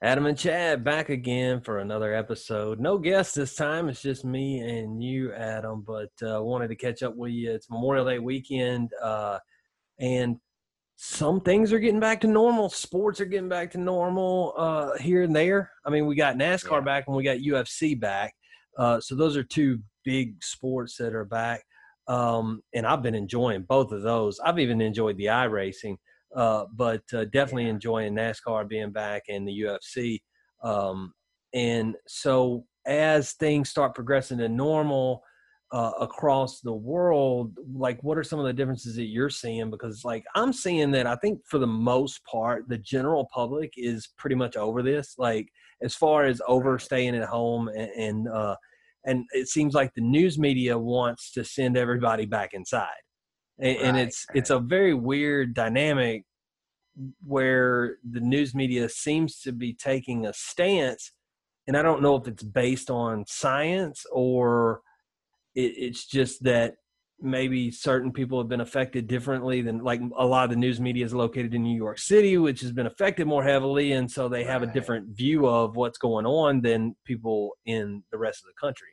Adam and Chad back again for another episode. No guest this time. It's just me and you, Adam. But uh, wanted to catch up with you. It's Memorial Day weekend, uh, and some things are getting back to normal. Sports are getting back to normal uh, here and there. I mean, we got NASCAR yeah. back and we got UFC back. Uh, so those are two big sports that are back. Um, and I've been enjoying both of those. I've even enjoyed the iRacing. Uh, but uh, definitely yeah. enjoying NASCAR being back and the UFC. Um, and so as things start progressing to normal uh, across the world, like what are some of the differences that you're seeing? Because like I'm seeing that I think for the most part, the general public is pretty much over this. Like as far as over staying at home and, and uh, and it seems like the news media wants to send everybody back inside and, right, and it's right. it's a very weird dynamic where the news media seems to be taking a stance and i don't know if it's based on science or it, it's just that maybe certain people have been affected differently than like a lot of the news media is located in new york city which has been affected more heavily and so they have a different view of what's going on than people in the rest of the country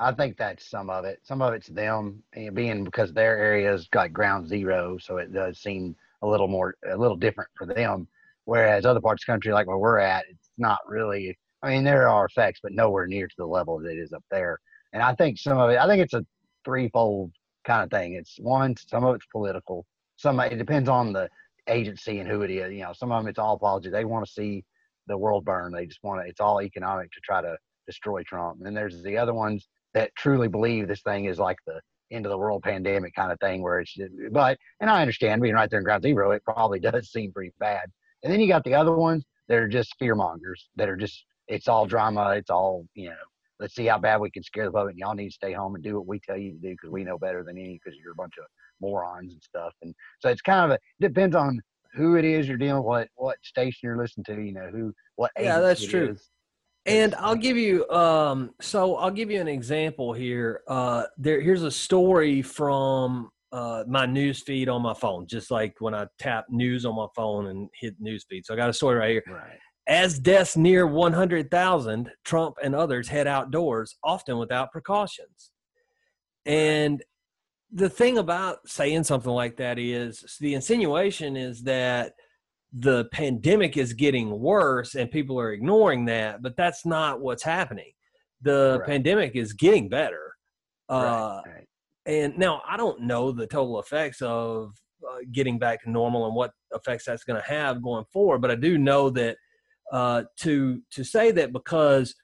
I think that's some of it. Some of it's them eh, being because their area's got ground zero, so it does seem a little more, a little different for them. Whereas other parts of the country, like where we're at, it's not really. I mean, there are effects, but nowhere near to the level that it is up there. And I think some of it, I think it's a threefold kind of thing. It's one, some of it's political. Some it depends on the agency and who it is. You know, some of them it's all policy. They want to see the world burn. They just want to. It's all economic to try to destroy Trump. And then there's the other ones that truly believe this thing is like the end of the world pandemic kind of thing where it's but and I understand being right there in ground zero, it probably does seem pretty bad. And then you got the other ones that are just fear mongers that are just it's all drama, it's all, you know, let's see how bad we can scare the public. Y'all need to stay home and do what we tell you to do because we know better than any because you're a bunch of morons and stuff. And so it's kind of a depends on who it is you're dealing with, what what station you're listening to, you know, who what Yeah, that's true. Is. And I'll give you um so I'll give you an example here. Uh there here's a story from uh my news feed on my phone, just like when I tap news on my phone and hit news feed. So I got a story right here. Right. As deaths near 100,000, Trump and others head outdoors, often without precautions. And the thing about saying something like that is the insinuation is that the pandemic is getting worse and people are ignoring that, but that's not what's happening. The right. pandemic is getting better. Uh, right. And now I don't know the total effects of uh, getting back to normal and what effects that's going to have going forward, but I do know that uh, to to say that because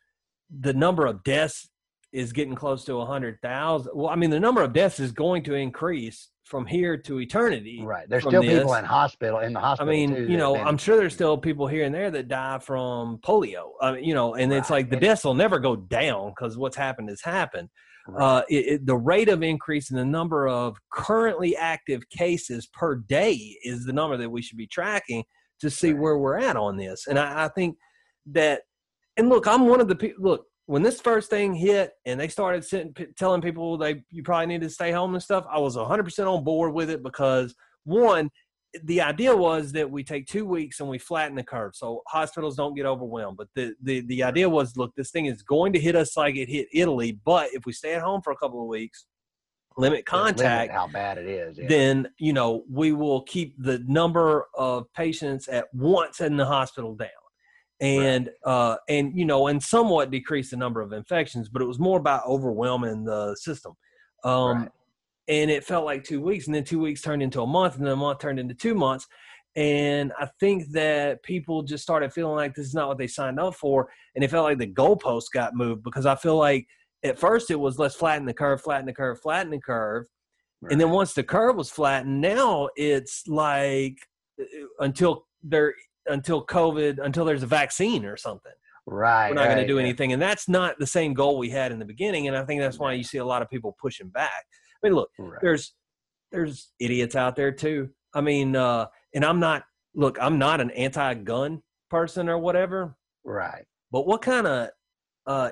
the number of deaths is getting close to 100,000. Well, I mean, the number of deaths is going to increase from here to eternity. Right. There's still this. people in hospital in the hospital. I mean, too, you know, I'm sure there's still people here and there that die from polio. I mean, you know, and right. it's like the deaths will never go down because what's happened has happened. Right. Uh, it, it, the rate of increase in the number of currently active cases per day is the number that we should be tracking to see right. where we're at on this. And I, I think that, and look, I'm one of the people. Look, when this first thing hit and they started sitting, telling people they you probably need to stay home and stuff, I was 100% on board with it because one, the idea was that we take two weeks and we flatten the curve so hospitals don't get overwhelmed. But the, the, the idea was, look, this thing is going to hit us like it hit Italy, but if we stay at home for a couple of weeks, limit contact, limit how bad it is, yeah. then you know we will keep the number of patients at once in the hospital down and right. uh and you know and somewhat decrease the number of infections but it was more about overwhelming the system um right. and it felt like two weeks and then two weeks turned into a month and then a month turned into two months and i think that people just started feeling like this is not what they signed up for and it felt like the goalposts got moved because i feel like at first it was let's flatten the curve flatten the curve flatten the curve right. and then once the curve was flattened now it's like uh, until there until COVID, until there's a vaccine or something. Right. We're not right, going to do yeah. anything. And that's not the same goal we had in the beginning. And I think that's why you see a lot of people pushing back. I mean, look, right. there's there's idiots out there too. I mean, uh, and I'm not look, I'm not an anti-gun person or whatever. Right. But what kind of uh,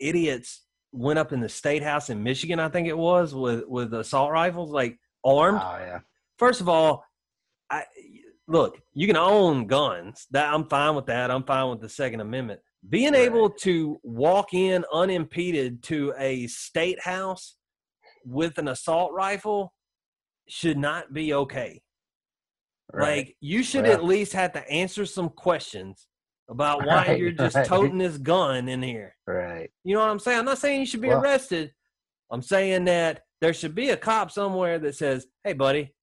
idiots went up in the state house in Michigan, I think it was, with with assault rifles, like armed? Oh yeah. First of all, I look, you can own guns. That I'm fine with that. I'm fine with the Second Amendment. Being Right. able to walk in unimpeded to a state house with an assault rifle should not be okay. Right. Like you should Well- at least have to answer some questions about why Right, you're just toting this gun in here. right. You know what I'm saying? I'm not saying you should be Well- arrested. I'm saying that there should be a cop somewhere that says, "Hey, buddy,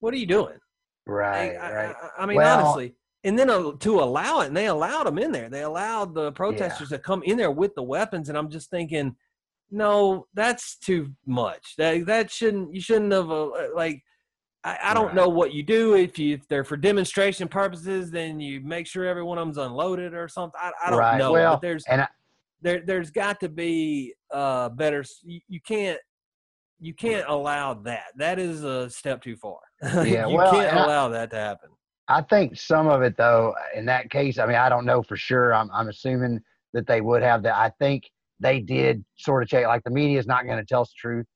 what are you doing?" Right. I, right. I, I mean, Well- honestly, and then uh, to allow it, and they allowed them in there. They allowed the protesters to come in there with the weapons, and I'm just thinking, no, that's too much. That that shouldn't. You shouldn't have. Uh, like, I, I don't Right. know what you do if you if they're for demonstration purposes. Then you make sure every one of them's unloaded or something. I, I don't Right. know. Well, but there's and I, there there's got to be uh better. You, you can't. You can't allow that. That is a step too far. Yeah, you well, can't and I- allow that to happen. I think some of it though, in that case, I mean, I don't know for sure. I'm I'm assuming that they would have that. I think they did sort of check. Like the media is not going to tell us the truth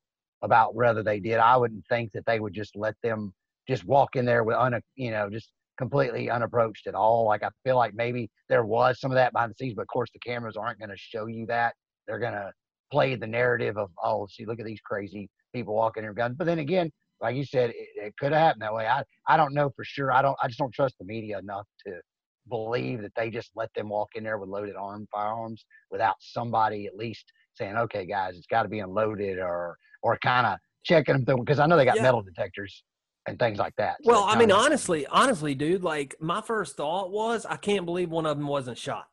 about whether they did. I wouldn't think that they would just let them just walk in there with un, you know, just completely unapproached at all. Like I feel like maybe there was some of that behind the scenes, but of course the cameras aren't going to show you that. They're going to play the narrative of, oh, see, look at these crazy people walking in guns. But then again, like you said, it, it could have happened that way. I I don't know for sure. I don't. I just don't trust the media enough to believe that they just let them walk in there with loaded arm firearms without somebody at least saying, "Okay, guys, it's got to be unloaded," or or kind of checking them through because I know they got Yeah. metal detectors and things like that. So Well, I mean, kinda- honestly, honestly, dude, like my first thought was, I can't believe one of them wasn't shot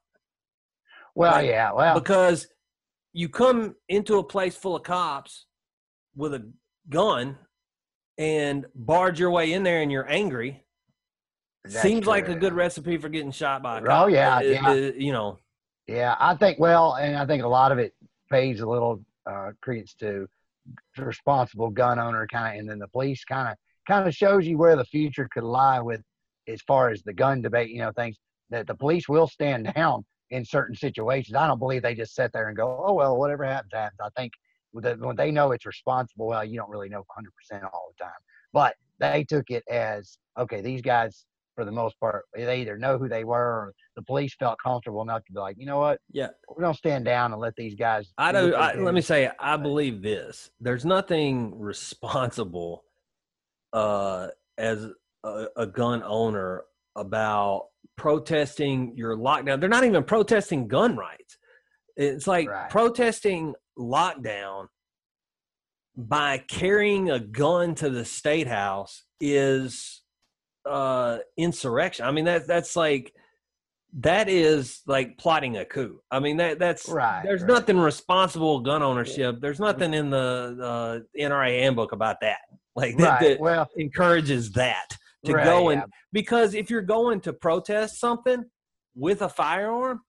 Well, like, yeah, well, because you come into a place full of cops with a gun and barge your way in there and you're angry. that's Seems like a good recipe for getting shot by a Oh, cop. yeah, It- yeah. it- you know, Yeah, I think well, and I think a lot of it pays a little uh, credence to the responsible gun owner kind of, and then the police kind of kind of shows you where the future could lie with as far as the gun debate. You know, things that the police will stand down in certain situations. I don't believe they just sit there and go, oh well, whatever happens happens. I think when they know it's responsible, well, you don't really know 100% all the time, but they took it as okay. These guys, for the most part, they either know who they were or the police felt comfortable enough to be like, you know what, yeah. we're gonna stand down and let these guys. I do do. I, let me say, I believe this. There's nothing responsible uh, as a, a gun owner about protesting your lockdown. They're not even protesting gun rights. It's like Right. protesting lockdown by carrying a gun to the state house is uh insurrection. I mean that that's like that is like plotting a coup. I mean that that's Right, there's right. nothing responsible gun ownership. There's nothing in the uh, NRA handbook about that. Like that, Right. that Well, encourages that to right, go and yeah. because if you're going to protest something with a firearm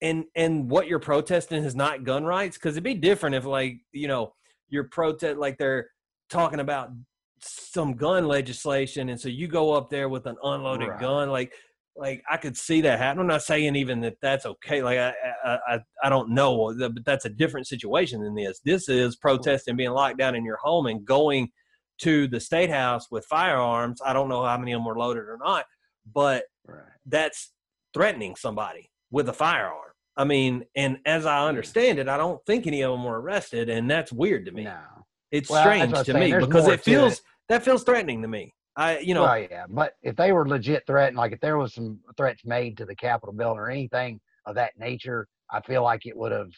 and and what you're protesting is not gun rights because it'd be different if like you know you're protest like they're talking about some gun legislation and so you go up there with an unloaded Right. gun like like i could see that happen i'm not saying even that that's okay like i i i, I don't know but that's a different situation than this this is protesting being locked down in your home and going to the state house with firearms i don't know how many of them were loaded or not but Right. that's threatening somebody with a firearm. I mean, and as I understand it, I don't think any of them were arrested, and that's weird to me. No. It's Well, strange to saying. me There's because it feels it. that feels threatening to me. I, you know, well, yeah, but if they were legit threatened, like if there was some threats made to the Capitol building or anything of that nature, I feel like it would have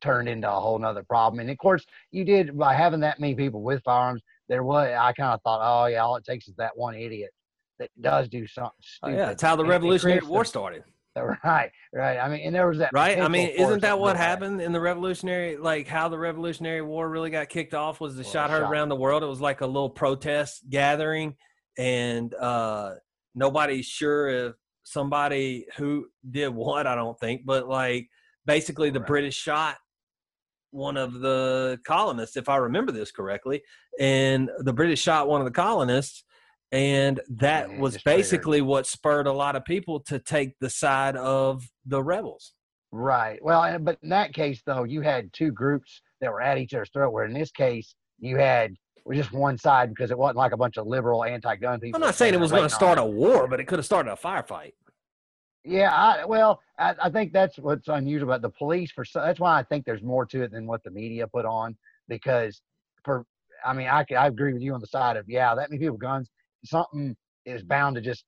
turned into a whole nother problem. And of course, you did by having that many people with firearms. There was, I kind of thought, oh yeah, all it takes is that one idiot that does do something oh, stupid. yeah, that's how the And Revolutionary War started, Right, right. I mean, and there was that. right? I mean, isn't that what happened in the Revolutionary? Like how the Revolutionary War really got kicked off was the Well, shot heard shot. around the world. It was like a little protest gathering, and uh, nobody's sure if somebody who did what. I don't think, but like basically the Right. British shot one of the colonists, if I remember this correctly, and the British shot one of the colonists, and that it was basically what spurred a lot of people to take the side of the rebels. Right. Well, eh, but in that case, though, you had two groups that were at each other's throat. Where in this case, you had just one side because it wasn't like a bunch of liberal anti-gun people. I'm not saying it was going to start a war, but it could have started a firefight. Yeah, I, well, I, I think that's what's unusual about the police. For so, that's why I think there's more to it than what the media put on. Because for, I mean, I I agree with you on the side of yeah, that many people guns, something is bound to just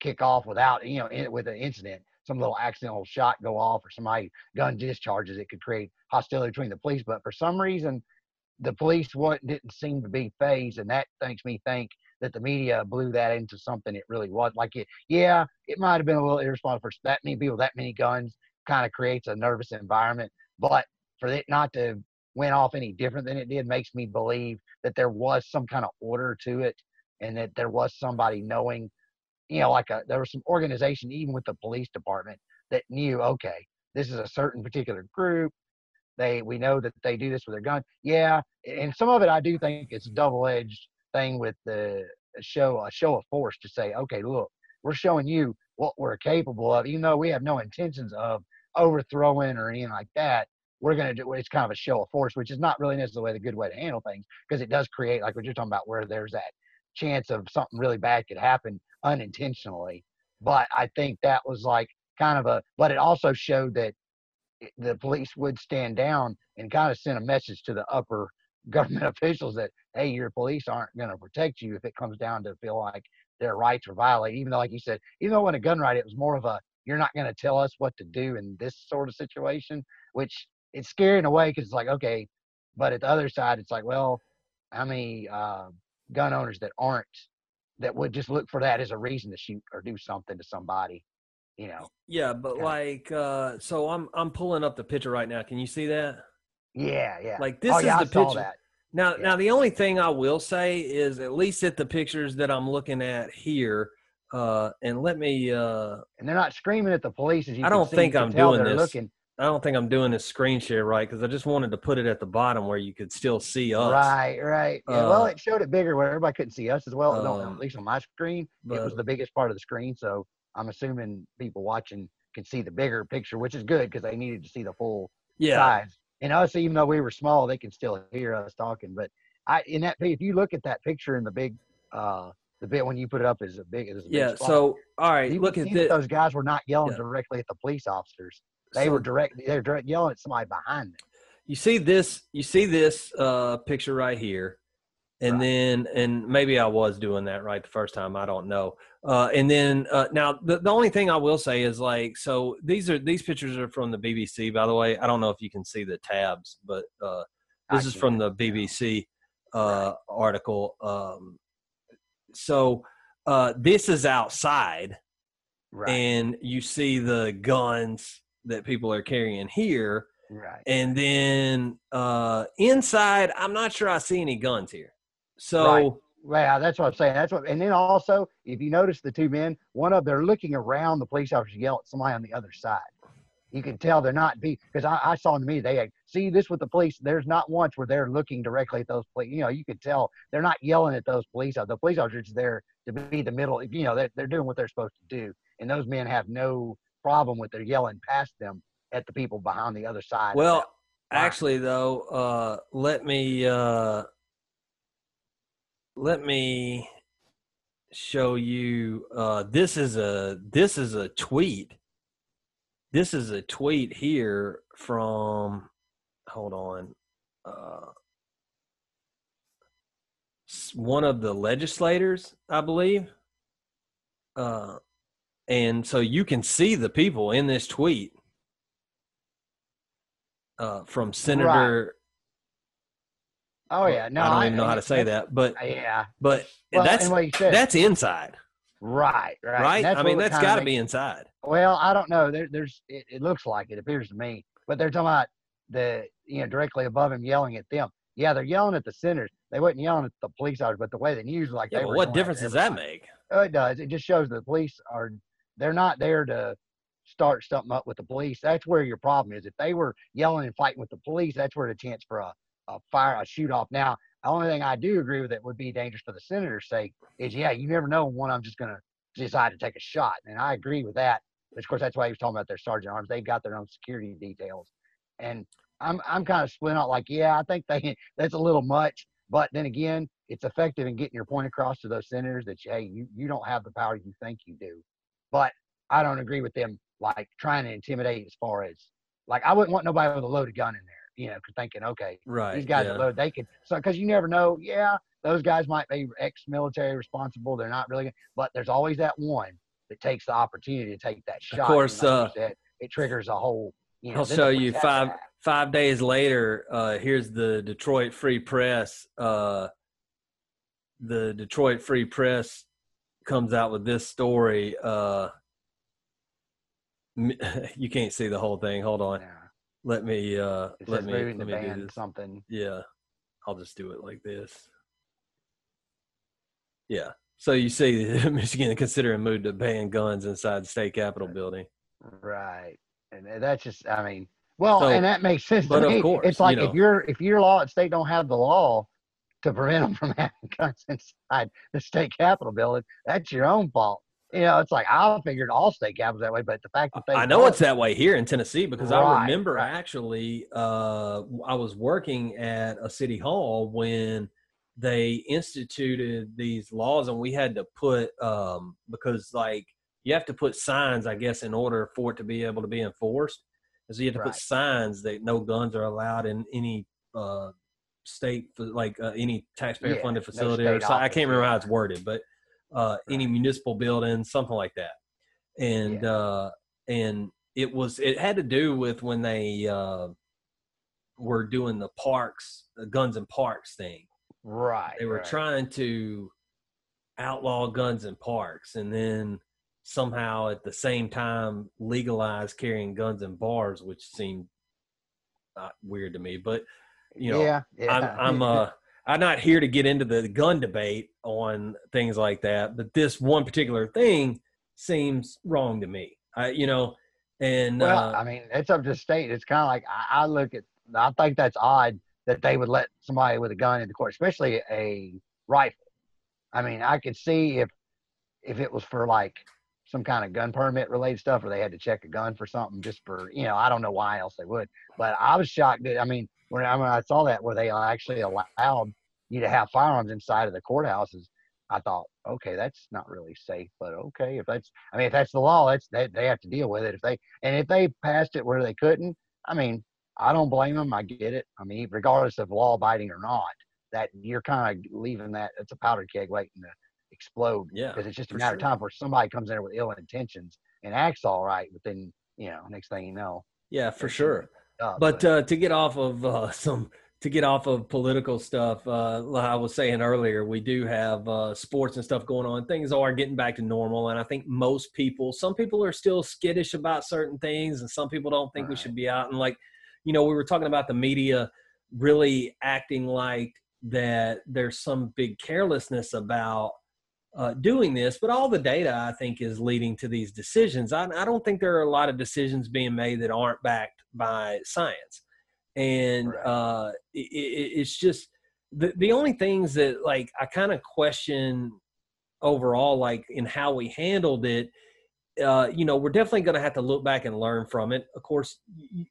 kick off without you know in, with an incident. Some little accidental shot go off or somebody gun discharges. It could create hostility between the police. But for some reason, the police what didn't seem to be phased, and that makes me think that the media blew that into something it really was. Like it, yeah, it might have been a little irresponsible for that many people, that many guns, kind of creates a nervous environment. But for it not to went off any different than it did makes me believe that there was some kind of order to it, and that there was somebody knowing, you know, like a there was some organization even with the police department that knew, okay, this is a certain particular group they we know that they do this with their gun. Yeah, and some of it I do think it's double edged thing with the show a show of force to say, okay, look, we're showing you what we're capable of, even though we have no intentions of overthrowing or anything like that. We're gonna do it's kind of a show of force, which is not really necessarily the good way to handle things because it does create like what you're talking about, where there's that chance of something really bad could happen unintentionally. But I think that was like kind of a, but it also showed that the police would stand down and kind of send a message to the upper government officials that hey your police aren't going to protect you if it comes down to feel like their rights are violated even though like you said even though when a gun right it was more of a you're not going to tell us what to do in this sort of situation which it's scary in a way because it's like okay but at the other side it's like well how many uh, gun owners that aren't that would just look for that as a reason to shoot or do something to somebody you know. Yeah, but like, uh, so I'm I'm pulling up the picture right now. Can you see that? Yeah, yeah. Like this oh, is yeah, the I picture. Now, Yeah. now the only thing I will say is, at least at the pictures that I'm looking at here, uh, and let me. Uh, And they're not screaming at the police as you I don't see. think I'm doing this. Looking. I don't think I'm doing this screen share right because I just wanted to put it at the bottom where you could still see us. Right, right. Yeah, well, Uh, it showed it bigger where everybody couldn't see us as well. No, Um, at least on my screen, it was the biggest part of the screen. So I'm assuming people watching can see the bigger picture, which is good because they needed to see the full Yeah, size. And us, even though we were small, they can still hear us talking. But I, in that, if you look at that picture in the big, uh, the bit when you put it up is a big, as a yeah. spot, So, all right, you look at this. those guys were not yelling Yeah. directly at the police officers. They So- were direct. They're direct yelling at somebody behind them. you see this you see this uh picture right here and Right. then and maybe i was doing that right the first time i don't know. Uh and then uh now the, the only thing i will say is like so these are these pictures are from the bbc by the way. I don't know if you can see the tabs but uh this is from the bbc uh article. Um so uh this is outside Right. and you see the guns that people are carrying here. Right. and then uh inside i'm not sure i see any guns here so Right. Yeah, that's what I'm saying. That's what. And then also, if you notice the two men, one of they're looking around the police officer yell at somebody on the other side. You can tell they're not be because I, I saw in the media they had, see this with the police. There's not once where they're looking directly at those police. You know, you could tell they're not yelling at those police. officers. The police officers there to be the middle. You know, they're, they're doing what they're supposed to do, and those men have no problem with their yelling past them at the people behind the other side. well actually though uh let me uh let me show you uh this is a this is a tweet. This is a tweet here from hold on uh one of the legislators i believe. Uh and so you can see the people in this tweet uh from senator oh yeah, no, i don't even know how to say that but uh, Yeah, but well, that's and what you said, that's inside right, right, right, i mean that's got to be inside Well, I don't know. There, there's. It, it looks like it appears to me, but they're talking about the you know directly above him yelling at them. Yeah, they're yelling at the senators. They wasn't yelling at the police officers, but the way the news like yeah, they but what difference does that make Oh, it does. It just shows the police are. They're not there to start something up with the police. That's where your problem is. If they were yelling and fighting with the police, that's where the chance for a, a fire, a shoot off. Now, the only thing I do agree with that would be dangerous for the senator's sake is, yeah, you never know when them's just to decide to take a shot. And I agree with that. But of course, that's why he was talking about their sergeant arms. They've got their own security details. And I'm I'm kind of split out like, yeah, I think they that's a little much. But then again, it's effective in getting your point across to those senators that hey, you, you don't have the power you think you do. But I don't agree with them like trying to intimidate as far as like I wouldn't want nobody with a loaded gun in there, you know, thinking, okay, right, these guys yeah. are loaded. They could so because you never know. Yeah, those guys might be ex-military responsible. They're not really, but there's always that one that takes the opportunity to take that shot. Of course, like uh, said, it triggers a whole. You know, I'll show you five five days later. Uh, here's the Detroit Free Press. Uh, the Detroit Free Press comes out with this story. Uh, you can't see the whole thing. Hold on. Yeah. Let me. Uh, It let me. Let me do this. something. Yeah, I'll just do it like this. Yeah. So you see, Michigan considering move to ban guns inside the state capitol building. Right. And that's just, I mean, well, So- and that makes sense. but to of me. course, it's like you if know. your if your law and state don't have the law to prevent them from having guns inside the state capitol building, that's your own fault. You know, it's like I figured all state capitals that way, but the fact that they I know don't- it's that way here in Tennessee because I remember right. actually uh, I was working at a city hall when they instituted these laws and we had to put um, because like you have to put signs I guess in order for it to be able to be enforced. So you have to Right. put signs that no guns are allowed in any uh, state like uh, any taxpayer funded Yeah, no facility or state so I can't remember how it's worded, but uh, any municipal building, something like that. And Yeah. uh, and it was it had to do with when they uh, were doing the parks, the guns and parks thing. right. They were right. trying to outlaw guns in parks, and then somehow at the same time legalize carrying guns in bars, which seemed uh, weird to me. But you know, yeah, yeah. I'm I'm uh I'm not here to get into the gun debate on things like that, but this one particular thing seems wrong to me. I you know, and Well, uh, I mean, it's up to the state. It's kind of like I, I look at. I think that's odd that they would let somebody with a gun into court, especially a rifle. I mean, I could see if if it was for like some kind of gun permit related stuff, or they had to check a gun for something just for you know, I don't know why else they would. But I was shocked that I mean, when I, when I saw that where they actually allowed you to have firearms inside of the courthouses, I thought, okay, that's not really safe, but okay, if that's, I mean, if that's the law, that's they, they have to deal with it. If they and if they passed it where they couldn't, I mean, I don't blame them. I get it. I mean, regardless of law abiding or not, that you're kind of leaving that it's a powder keg waiting to explode yeah, because it's just a matter of time where somebody comes in there with ill intentions and acts all right, but then you know, next thing you know, yeah, for sure. Uh, But uh, to get off of uh, some to get off of political stuff, uh, like I was saying earlier, we do have uh, sports and stuff going on. Things are getting back to normal, and I think most people, some people are still skittish about certain things, and some people don't think we should be out. And like, you know, we were talking about the media really acting like that there's some big carelessness about uh, doing this, but all the data I think is leading to these decisions. I, I don't think there are a lot of decisions being made that aren't backed by science, and Right. uh, it, it, it's just the the only things that like I kind of question overall, like in how we handled it. Uh, you know, we're definitely going to have to look back and learn from it. Of course,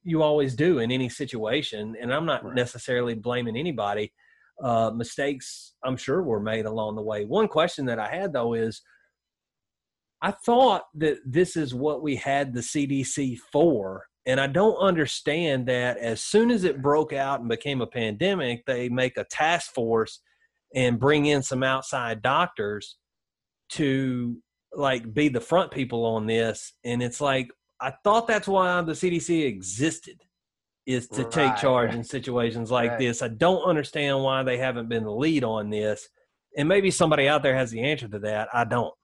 you always do in any situation, and I'm not Right. necessarily blaming anybody uh, mistakes I'm sure were made along the way. One question that I had though is I thought that this is what we had the CDC for. And I don't understand that as soon as it broke out and became a pandemic, they make a task force and bring in some outside doctors to like be the front people on this. And it's like, I thought that's why the CDC existed is to take charge in situations like Right. this. I don't understand why they haven't been the lead on this. And maybe somebody out there has the answer to that. I don't.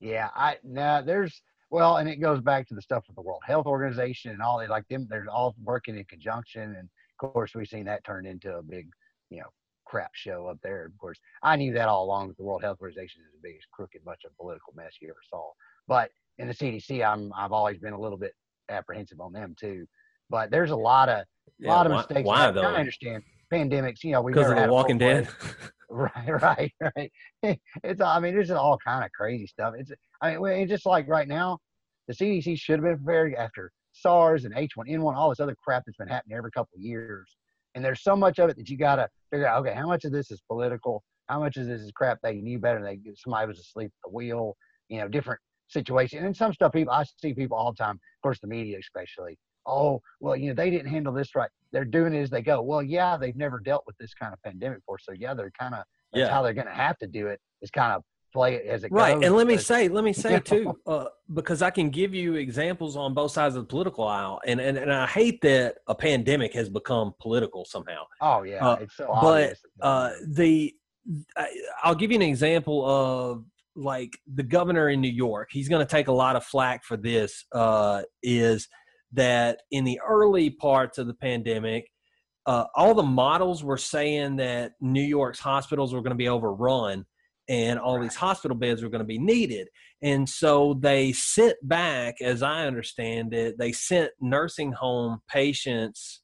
Yeah, I now there's well, and it goes back to the stuff with the World Health Organization and all they like them. They're all working in conjunction, and of course we've seen that turn into a big, you know, crap show up there. Of course, I knew that all along. That the World Health Organization is the biggest crooked bunch of political mess you ever saw. But in the CDC, I'm I've always been a little bit apprehensive on them too. But there's a lot of Yeah, lot of why, mistakes. Why though? I understand pandemics. You know, we Because of the Walking Dead. Right, right, right. It's I mean, there's all kind of crazy stuff. It's I mean, it's just like right now, the CDC should have been prepared after SARS and H1N1, all this other crap that's been happening every couple of years. And there's so much of it that you got to figure out. Okay, how much of this is political? How much of this is crap they knew better? They somebody was asleep at the wheel. You know, different situations. And some stuff people I see people all the time. Of course, the media especially. Oh, well, you know, they didn't handle this right. They're doing it as they go. Well, yeah, they've never dealt with this kind of pandemic before, so yeah, they're kind of that's Yeah. how they're going to have to do it. Is kind of play it as it goes. right goes. and let me say let me say too uh, because i can give you examples on both sides of the political aisle and, and and i hate that a pandemic has become political somehow Oh yeah, uh, it's so but, obvious. uh the I, i'll give you an example of like the governor in new york he's going to take a lot of flack for this uh is that in the early parts of the pandemic uh, all the models were saying that new york's hospitals were going to be overrun and all these hospital beds were going to be needed. And so they sent back as i understand it they sent nursing home patients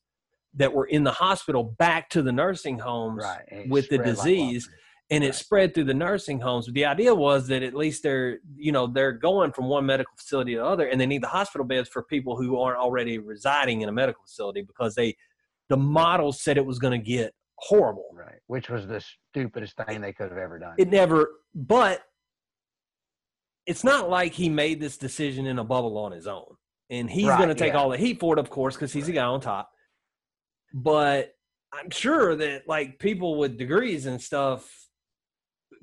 that were in the hospital back to the nursing homes right with the like disease. And it Right. spread through the nursing homes. But the idea was that at least they're, you know, they're going from one medical facility to the other, and they need the hospital beds for people who aren't already residing in a medical facility because they, the model said it was going to get horrible. right, which was the stupidest thing they could have ever done. It never, but it's not like he made this decision in a bubble on his own, and he's Right, going to take yeah. all the heat for it, of course, because he's the guy on top. But I'm sure that like people with degrees and stuff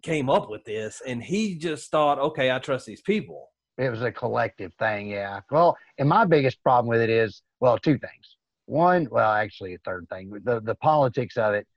came up with this, and he just thought, okay, I trust these people. it was a collective thing, yeah. Well, and my biggest problem with it is, well, two things. One, well, actually, a third thing, the the politics of it,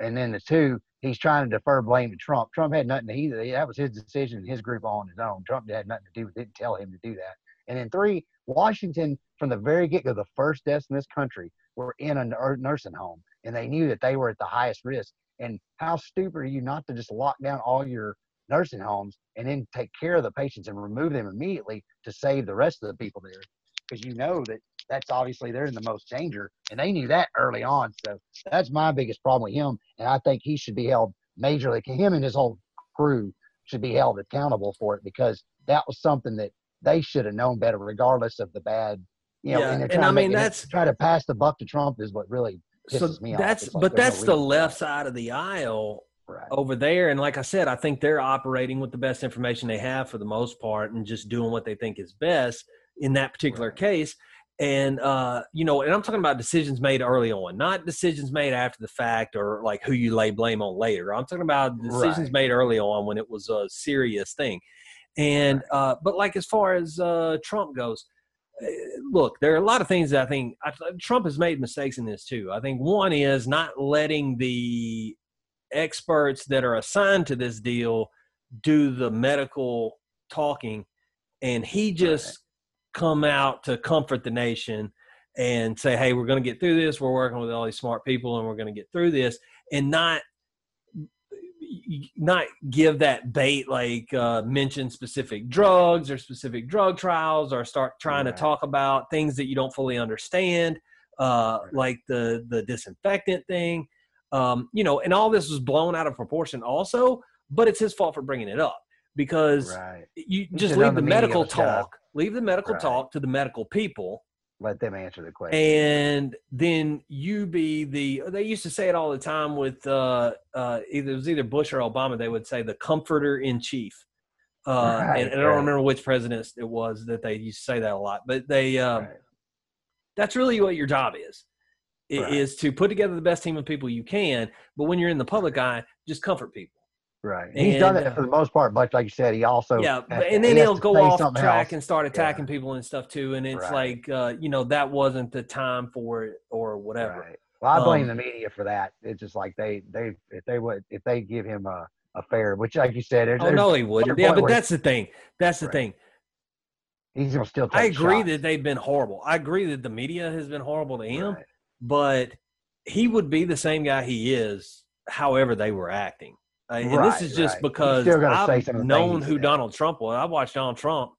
and then the two, he's trying to defer blame to Trump. Trump had nothing to he that was his decision, and his group on his own. Trump had nothing to do with it. Didn't tell him to do that. And then three, Washington, from the very get go, the first deaths in this country were in a nursing home, and they knew that they were at the highest risk. And how stupid are you not to just lock down all your nursing homes and then take care of the patients and remove them immediately to save the rest of the people there? Because you know that that's obviously they're in the most danger, and they knew that early on. So that's my biggest problem with him, and I think he should be held majorly. Him and his whole crew should be held accountable for it because that was something that they should have known better, regardless of the bad. You know, Yeah, and, and I mean, that's- try to pass the buck to Trump is what really So that's, like but no that's the left side of the aisle Right. over there. And like I said, I think they're operating with the best information they have for the most part and just doing what they think is best in that particular Right. case. And, uh, you know, and I'm talking about decisions made early on, not decisions made after the fact or like who you lay blame on later. I'm talking about decisions Right. made early on when it was a serious thing. And, uh, but like as far as uh, Trump goes, look, there are a lot of things that I think I, Trump has made mistakes in this too. I think one is not letting the experts that are assigned to this deal do the medical talking, and he just come out to comfort the nation and say, "Hey, we're going to get through this. We're working with all these smart people, and we're going to get through this," and not not give that bait like uh, mention specific drugs or specific drug trials or start trying Right. to talk about things that you don't fully understand uh, Right. like the the disinfectant thing um, you know and all this was blown out of proportion also but it's his fault for bringing it up because Right. you just leave the the medical talk leave the medical talk to the medical people Let them answer the question. and then you be the they used to say it all the time with uh uh either it was either bush or obama they would say the comforter in chief uh Right, and, and i don't remember which president it was that they used to say that a lot but they um Right. that's really what your job is Right. is to put together the best team of people you can but when you're in the public eye just comfort people Right. He's done And, that for the most part, but like you said, he also yeah and then he he'll go off track else. and start attacking Yeah. people and stuff too and it's Right. like uh you know that wasn't the time for it or whatever Right. Well, I blame Um, the media for that. It's just like they they if they would if they give him a, a fair, which like you said, there's, Oh no, he wouldn't. Yeah, but that's the thing. That's the Right. thing. he's gonna still. Take I agree shots. that they've been horrible. I agree that the media has been horrible to him, Right. but he would be the same guy he is, however they were acting. Uh, and this is just right. Because still gonna say I've some of the known who. Donald Trump was. I've watched Donald Trump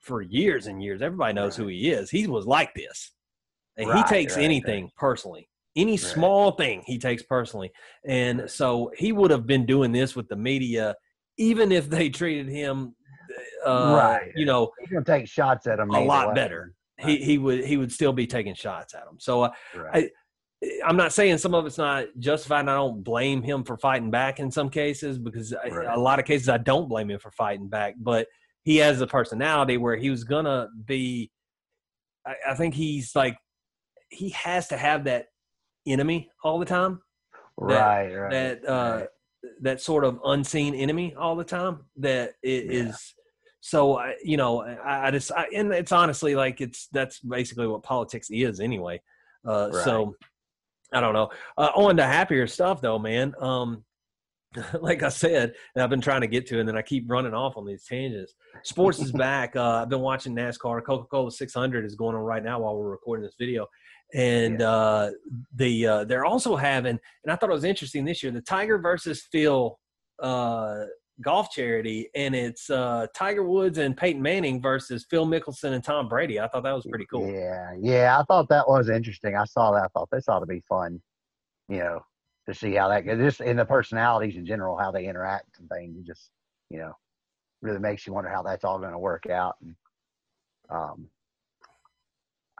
for years and years. Everybody knows who he is. He was like this. And he takes right, anything personally. Any Right. small thing he takes personally. And Right. so he would have been doing this with the media even if they treated him uh, Right. you know, He's gonna take shots at him a lot way. better. He he would he would still be taking shots at him. So uh, Right. I'm not saying some of it's not justified. And I don't blame him for fighting back in some cases because Right. I, a lot of cases I don't blame him for fighting back. But he has a personality where he was gonna be. I, I think he's like he has to have that enemy all the time. right, right. That uh, right. that sort of unseen enemy all the time. That it Yeah. is. So I, you know, I, I just I, and it's honestly like it's that's basically what politics is anyway. Uh, So I don't know. Uh, on to happier stuff though, man. Um, like I said, and I've been trying to get to, and then I keep running off on these tangents. Sports is back. Uh, I've been watching NASCAR. Coca Cola 600 is going on right now while we're recording this video, and uh, the uh, they're also having, and I thought it was interesting this year, the Tiger versus Phil uh, golf charity, and it's uh, Tiger Woods and Peyton Manning versus Phil Mickelson and Tom Brady. I thought that was pretty cool. Yeah, yeah. I thought that was interesting. I saw that. I thought this ought to be fun. You know, to see how that. Just in the personalities in general, how they interact and things. It just, you know, really makes you wonder how that's all going to work out. And um,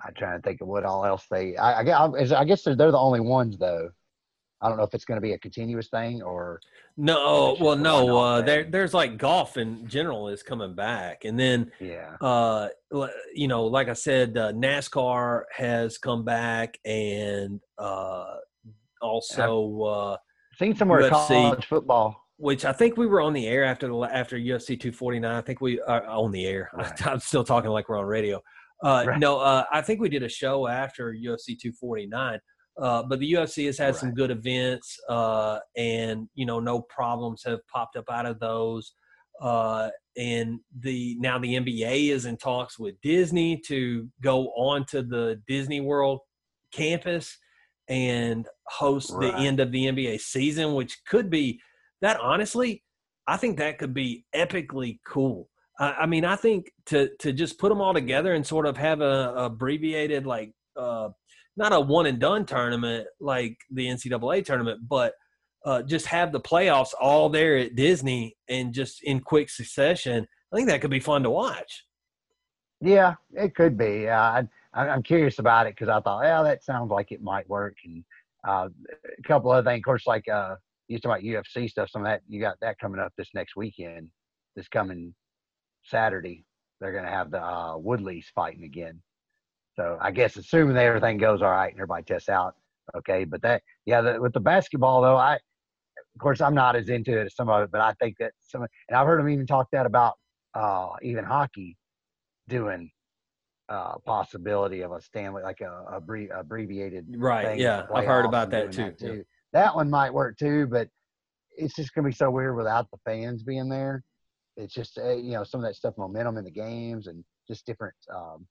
I'm trying to think of what all else they. I, I I guess they're the only ones though. I don't know if it's going to be a continuous thing or No, well, no. Uh, there, there's like golf in general is coming back, and then yeah. uh, you know, like I said, uh, NASCAR has come back, and uh, also, uh, Seen somewhere UFC. college football. which I think we were on the air after the after UFC 249. I think we are on the air. Right. I'm still talking like we're on radio. Uh, Right. No, uh, I think we did a show after UFC 249. Uh, but the UFC has had some good events, uh, and you know, no problems have popped up out of those. Uh, and the now the NBA is in talks with Disney to go on to the Disney World campus and host the end of the NBA season, which could be that honestly, I think that could be epically cool. I, I mean, I think to to just put them all together and sort of have a, abbreviated like uh, not a one and done tournament like the NCAA tournament, but uh, just have the playoffs all there at Disney and just in quick succession. I think that could be fun to watch. Yeah, it could be. Uh, I, I'm curious about it because I thought, yeah, that sounds like it might work. And uh, a couple other things, of course, like uh, you talking about UFC stuff. Some of that you got that coming up this next weekend. This coming Saturday, they're going to have the uh, Woodleys fighting again. So I guess assuming that everything goes all right and everybody tests out, okay. But that, yeah, the, with the basketball though, I, of course, I'm not as into it as some of it, but I think that some, and I've heard them even talk that about uh, even hockey doing uh, possibility of a Stanley, like a, abbre- abbreviated Right. Yeah. I've heard about that doing too. Yeah. That one might work too, but it's just gonna be so weird without the fans being there. It's just uh, you know some of that stuff, momentum in the games, and just different um,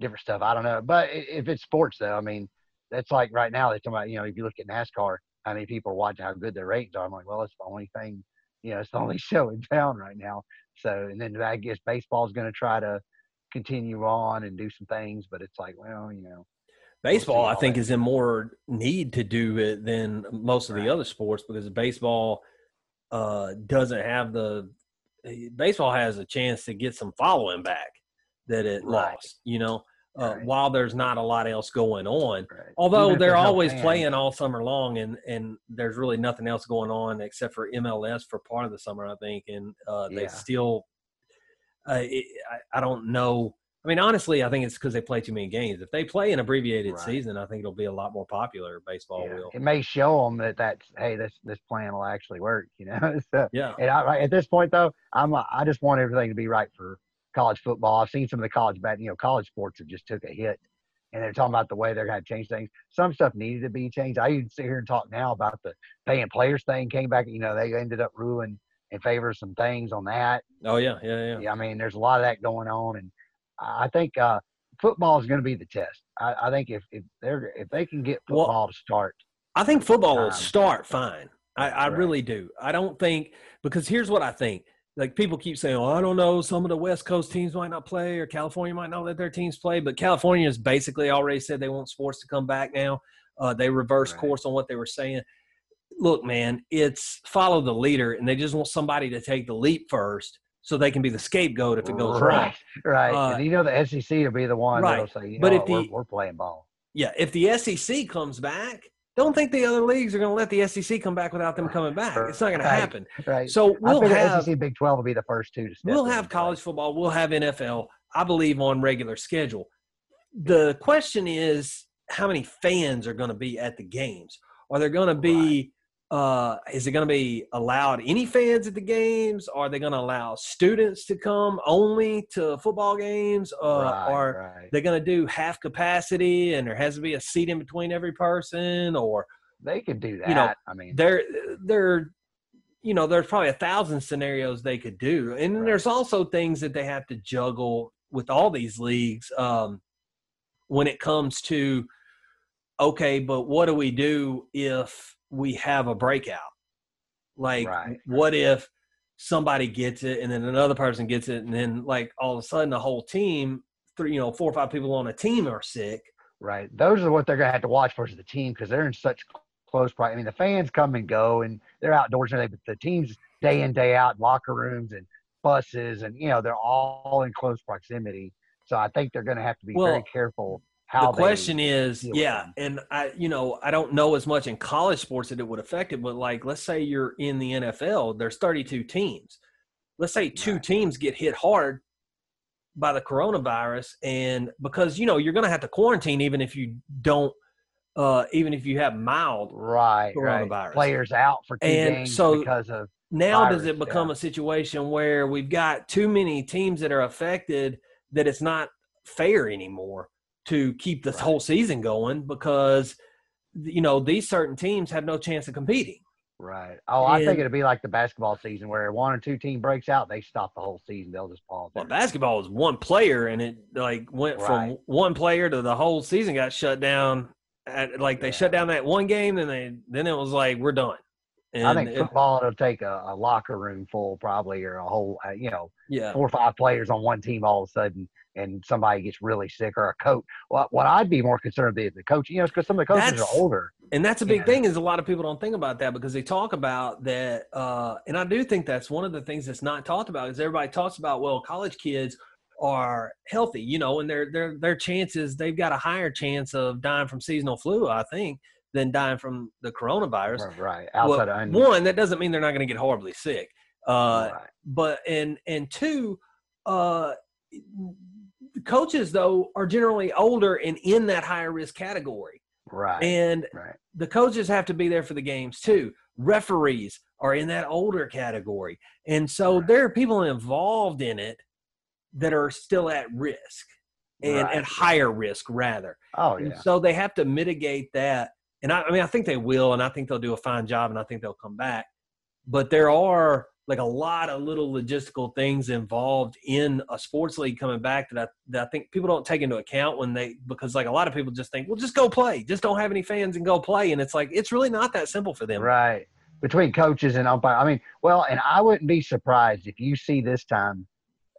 different stuff. I don't know, but if it's sports though, I mean, that's like right now they're talking about you know if you look at NASCAR, how many people are watching, how good their ratings are. I'm like, well, it's the only thing, you know, it's the only show in town right now. So, and then I guess baseball's going to try to continue on and do some things, but it's like, well, you know, Baseball, I think, that. is in more need to do it than most of the other sports because baseball uh, doesn't have the. Baseball has a chance to get some following back that it Right. lost, you know, uh, Right. while there's not a lot else going on. right. Although they're no always playing all summer long, and and there's really nothing else going on except for MLS for part of the summer, I think, and uh, they Yeah. still. Uh, it, I, I don't know. I mean, honestly, I think it's because they play too many games. If they play an abbreviated season, I think it'll be a lot more popular. Baseball Yeah. will. It may show them that that's hey, this this plan will actually work. You know, so, Yeah. and I, at this point though, I'm I just want everything to be right for college football. I've seen some of the college bad, you know, college sports have just took a hit, and they're talking about the way they're going to change things. Some stuff needed to be changed. I even sit here and talk now about the paying players thing came back. You know, they ended up ruling in favor of some things on that. Oh yeah, yeah, yeah. Yeah, I mean, there's a lot of that going on, and I think uh, football is going to be the test. I, I think if if they're if they can get Well, football to start, I think football will start fine. I, I Right. really do. I don't think because here's what I think. Like people keep saying, "Oh, I don't know. Some of the West Coast teams might not play, or California might not let their teams play." But California has basically already said they want sports to come back now. Uh, they reversed Right. course on what they were saying. Look, man, it's follow the leader, and they just want somebody to take the leap first, so they can be the scapegoat if it goes right, wrong. right. Uh, and you know the SEC will be the one right. that'll say, you But know if what, we're, we're playing ball. yeah, if the SEC comes back, don't think the other leagues are going to let the SEC come back without them coming back. It's not going to happen. Right. So we'll I have SEC Big Twelve will be the first two to we'll have and play. college football, we'll have NFL, I believe, on regular schedule. The question is how many fans are going to be at the games? Are there going to be uh, is it going to be allowed any fans at the games? Are they going to allow students to come only to football games? Uh, right, Are right. they going to do half capacity and there has to be a seat in between every person? Or They could do that. you know, I mean, there there you know there's probably a thousand scenarios they could do and Right. there's also things that they have to juggle with all these leagues um, when it comes to okay but what do we do if we have a breakout like Right. what if somebody gets it and then another person gets it and then like all of a sudden the whole team three you know four or five people on a team are sick right. Those are what they're gonna have to watch versus the team because they're in such close proximity. I mean, the fans come and go, and they're outdoors and everything, but the teams day in day out, locker rooms and buses, and you know they're all in close proximity. So I think they're gonna have to be Well, very careful how the question is yeah and i you know i don't know as much in college sports that it would affect it but like let's say you're in the nfl there's 32 teams let's say two Right. teams get hit hard by the coronavirus and because you know you're going to have to quarantine even if you don't uh even if you have mild right, right. Players out for two And games so- because of now does it become yeah. a situation where we've got too many teams that are affected that it's not fair anymore to keep this Right. whole season going because you know these certain teams have no chance of competing right. Oh, I think it'd be like the basketball season where one or two team breaks out, they stop the whole season. They'll just pause. well basketball was one player and it like went from one player to the whole season got shut down at, like they Yeah. shut down that one game and they then it was like we're done and I think it- football it'll take a, a locker room full probably or a whole uh, you know yeah four or five players on one team all of a sudden and somebody gets really sick or a coach. What what I'd be more concerned with is the coach. You know, because some of the coaches That's- are older. And that's a big Yeah. thing is a lot of people don't think about that because they talk about that. Uh, and I do think that's one of the things that's not talked about is everybody talks about, well, college kids are healthy, you know, and their, their, their chances, they've got a higher chance of dying from seasonal flu, I think, than dying from the coronavirus. Right. Well, Outside of one, that doesn't mean they're not going to get horribly sick. Uh, right. but and and two uh coaches though are generally older and in that higher risk category Right. and right. the coaches have to be there for the games too referees are in that older category and so Right. there are people involved in it that are still at risk and Right. at higher risk rather Oh and yeah. so they have to mitigate that. And I, I mean, I think they will, and I think they'll do a fine job, and I think they'll come back. But there are like a lot of little logistical things involved in a sports league coming back that I, that I think people don't take into account when they because like a lot of people just think, well, just go play, just don't have any fans and go play, and it's like it's really not that simple for them. Right. Between coaches and umpire. I mean, well, and I wouldn't be surprised if you see this time,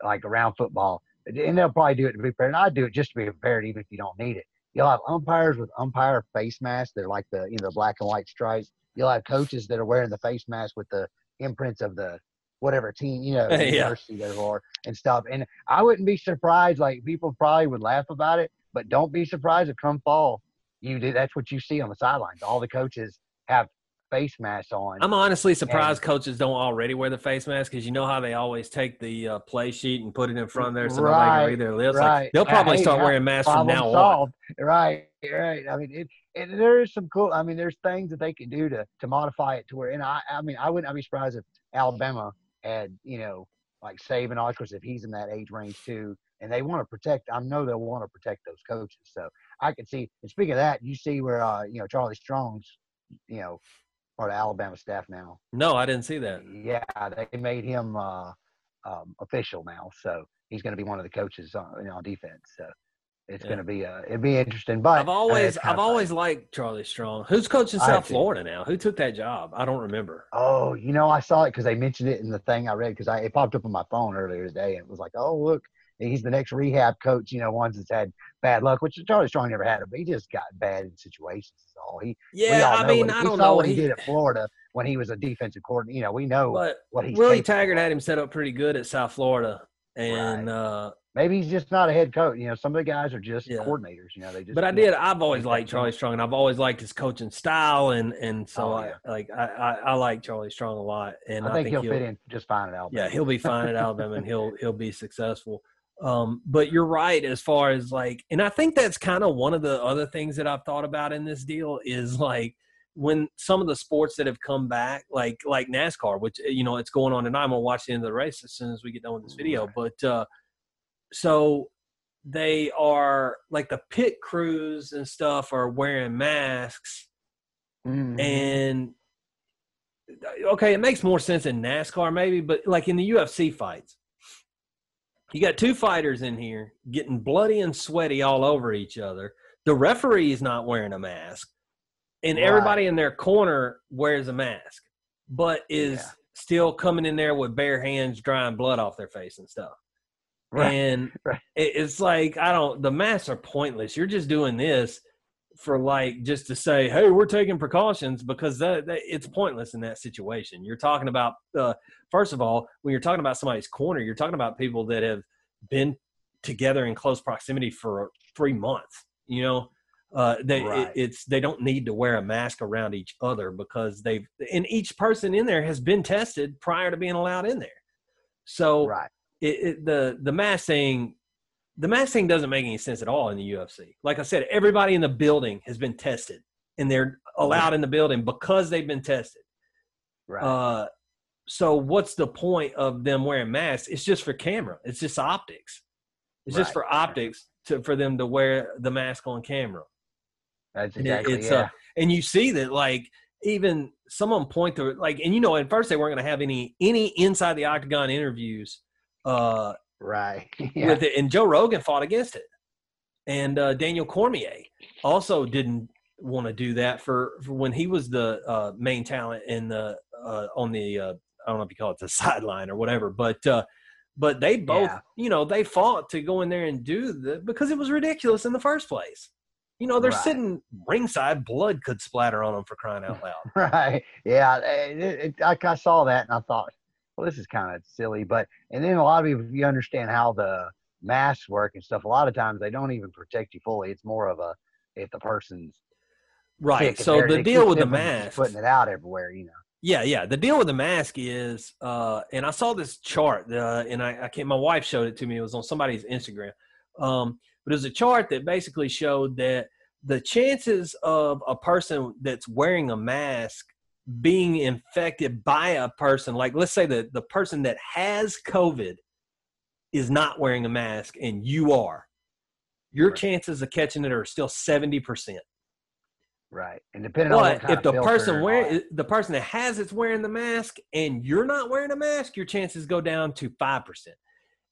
like around football, and they'll probably do it to be prepared. And I'd do it just to be prepared, even if you don't need it. You'll have umpires with umpire face masks. They're like the you know the black and white stripes. You'll have coaches that are wearing the face mask with the imprints of the whatever team you know Yeah. university they're for and stuff. And I wouldn't be surprised. Like people probably would laugh about it, but don't be surprised if come fall you do. That's what you see on the sidelines. All the coaches have face masks on. I'm honestly surprised coaches don't already wear the face mask because you know how they always take the uh, play sheet and put it in front of there so nobody can read their lips. right. Like, they'll probably Hey, start wearing masks from now on. Right, right. I mean, it, and there is some cool. I mean, there's things that they can do to to modify it to where. And I, I mean, I wouldn't. I'd be surprised if Alabama had, you know, like of course, if he's in that age range too. And they want to protect. I know they'll want to protect those coaches. So I could see. And speaking of that, you see where, uh, you know, Charlie Strong's, you know, part of Alabama staff now. No, I didn't see that. Yeah, they made him uh, um, official now, so he's going to be one of the coaches on, you know, on defense. So it's Yeah. going to be uh, it'd be interesting. But I've uh, always kinda I've always liked Charlie Strong. Who's coaching South. Florida now? Who took that job? I don't remember. Oh, you know, I saw it because they mentioned it in the thing I read because I it popped up on my phone earlier today and it was like, oh look, he's the next rehab coach. You know, ones that's had bad luck, which Charlie Strong never had but he just got bad in situations. Is all he. Yeah, all I mean, I don't saw know. what he, He- did at Florida when he was a defensive coordinator. You know, we know but what he's Willie Taggart had him set up pretty good at South Florida, and Right. uh, maybe he's just not a head coach. You know, some of the guys are just Yeah. coordinators. You know, they just. But I you know, did. I've always liked Charlie Strong, and I've always liked his coaching style, and and so Oh, I like I, I I like Charlie Strong a lot, and I think he'll fit in just fine at Alabama. Yeah, he'll be fine at Alabama, and he'll he'll be successful. Um, but you're right as far as like, and I think that's kind of one of the other things that I've thought about in this deal is like when some of the sports that have come back, like like NASCAR, which you know it's going on tonight. I'm gonna watch the end of the race as soon as we get done with this video. But uh, so they are like the pit crews and stuff are wearing masks Mhm. and okay, it makes more sense in NASCAR maybe, but like in the UFC fights, you got two fighters in here getting bloody and sweaty all over each other. The referee is not wearing a mask, and Right. everybody in their corner wears a mask, but is Yeah. still coming in there with bare hands, drying blood off their face and stuff. Right. And Right. it's like I don't. The masks are pointless. You're just doing this for like just to say, "Hey, we're taking precautions," because that, that it's pointless in that situation. You're talking about uh, first of all, when you're talking about somebody's corner, you're talking about people that have been together in close proximity for three months. You know, uh, they it- it's they don't need to wear a mask around each other because they've and each person in there has been tested prior to being allowed in there. So right. it, it, the the mask thing the mask thing doesn't make any sense at all in the UFC. Like I said, everybody in the building has been tested, and they're allowed in the building because they've been tested. Right. Uh, so what's the point of them wearing masks? It's just for camera. It's just optics. It's just for optics to for them to wear the mask on camera. That's it- exactly it's yeah. uh, and you see that like even some of them point to like and you know at first they weren't going to have any any inside the octagon interviews uh right. yeah. with it, and Joe Rogan fought against it, and uh, Daniel Cormier also didn't want to do that for, for when he was the uh, main talent in the uh, on the uh, I don't know if you call it the sideline or whatever, but uh, but they both Yeah. you know they fought to go in there and do the because it was ridiculous in the first place. You know they're Right. sitting ringside, blood could splatter on them for crying out loud. right. Yeah. It, it, I, I saw that and I thought, well, this is kind of silly. But and then a lot of people, if you understand how the masks work and stuff, a lot of times they don't even protect you fully. It's more of a if the person's Right. So the deal with the them from just mask, putting it out everywhere, you know. Yeah, yeah. The deal with the mask is, uh, and I saw this chart, uh, and I, I can't. My wife showed it to me. It was on somebody's Instagram, um, but it was a chart that basically showed that the chances of a person that's wearing a mask being infected by a person, like let's say the the person that has COVID is not wearing a mask, and you are, your Right. chances of catching it are still seventy percent. Right. And depending on what But kind if the person wear the person that has it's wearing the mask and you're not wearing a mask, your chances go down to five percent.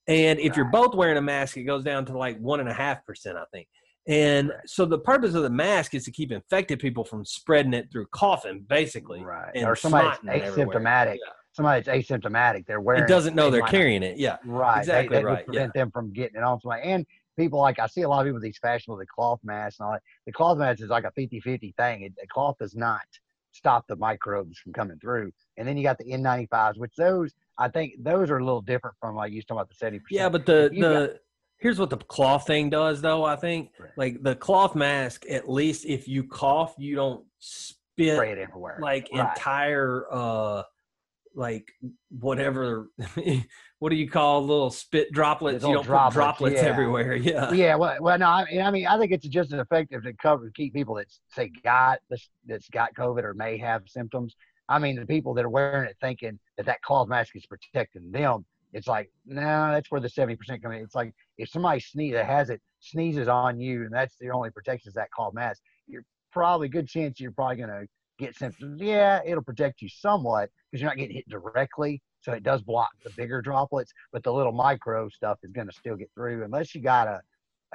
And if you're both wearing a mask, it goes down to like one and a half percent, I think. And so the purpose of the mask is to keep infected people from spreading it through coughing, basically. right. Or somebody that's asymptomatic. Yeah. Somebody that's asymptomatic, they're wearing It doesn't know they they're carrying it. Yeah. Right. Exactly they, they right, prevent them from getting it on somebody. And people like I see a lot of people with these fashionable the cloth masks and all that. The cloth mask is like a 50-50 thing. It, the cloth does not stop the microbes from coming through. And then you got the N95s, which those I think those are a little different from like you talking about the 70%. Yeah, but the the here's what the cloth thing does though, I think. Right. Like the cloth mask, at least if you cough, you don't spit spray it everywhere. like Right. entire uh like whatever what do you call little spit droplets you don't put droplets, droplets yeah. everywhere yeah yeah, well, well, no, I mean, I mean, I think it's just as effective to cover keep people that say got this that's got COVID or may have symptoms. I mean, the people that are wearing it thinking that that cloth mask is protecting them. It's like, no, that's where the seventy percent come in. It's like if somebody sneeze that has it sneezes on you, and that's the only protection is that cloth mask. You're probably good chance you're probably gonna get symptoms. Yeah, it'll protect you somewhat because you're not getting hit directly, so it does block the bigger droplets, but the little micro stuff is gonna still get through unless you got a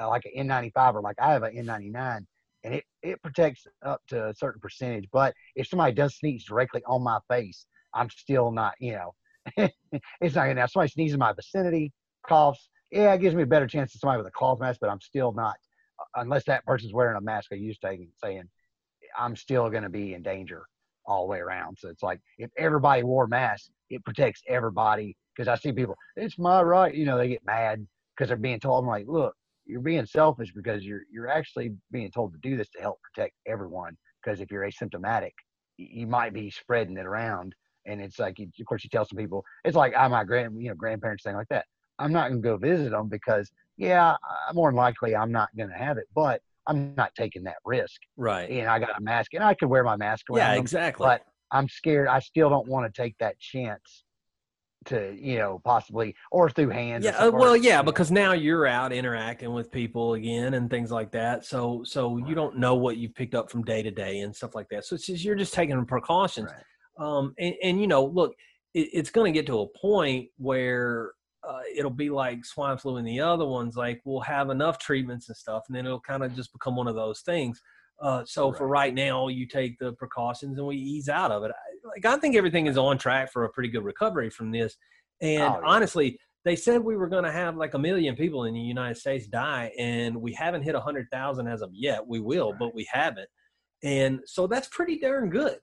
uh, like an N95 or like I have an N99, and it it protects up to a certain percentage. But if somebody does sneeze directly on my face, I'm still not, you know, it's not gonna. Now somebody sneezes in my vicinity, coughs, yeah, it gives me a better chance than somebody with a cloth mask, but I'm still not, uh, unless that person's wearing a mask. I used to saying, I'm still gonna be in danger all the way around. So it's like if everybody wore masks, it protects everybody. Because I see people, it's my right, you know, they get mad because they're being told. I'm like, look, you're being selfish because you're you're actually being told to do this to help protect everyone. Because if you're asymptomatic, you might be spreading it around. And it's like, you, of course, you tell some people, it's like I my grand, you know, grandparents thing like that. I'm not going to go visit them because, yeah, more than likely I'm not going to have it, but I'm not taking that risk. Right. And I got a mask, and I could wear my mask around. Yeah, them, exactly. But I'm scared. I still don't want to take that chance to, you know, possibly or through hands. yeah. Uh, well, yeah, because now you're out interacting with people again and things like that. So, so you don't know what you've picked up from day to day and stuff like that. So it's just you're just taking precautions. Right. Um, and, and you know, look, it, it's going to get to a point where uh, it'll be like swine flu and the other ones. Like we'll have enough treatments and stuff, and then it'll kind of just become one of those things. Uh, so Right. for right now, you take the precautions and we ease out of it. I, like I think everything is on track for a pretty good recovery from this. And Oh, yeah. honestly, they said we were going to have like a million people in the United States die, and we haven't hit a hundred thousand as of yet. We will, Right. but we haven't. And so that's pretty darn good.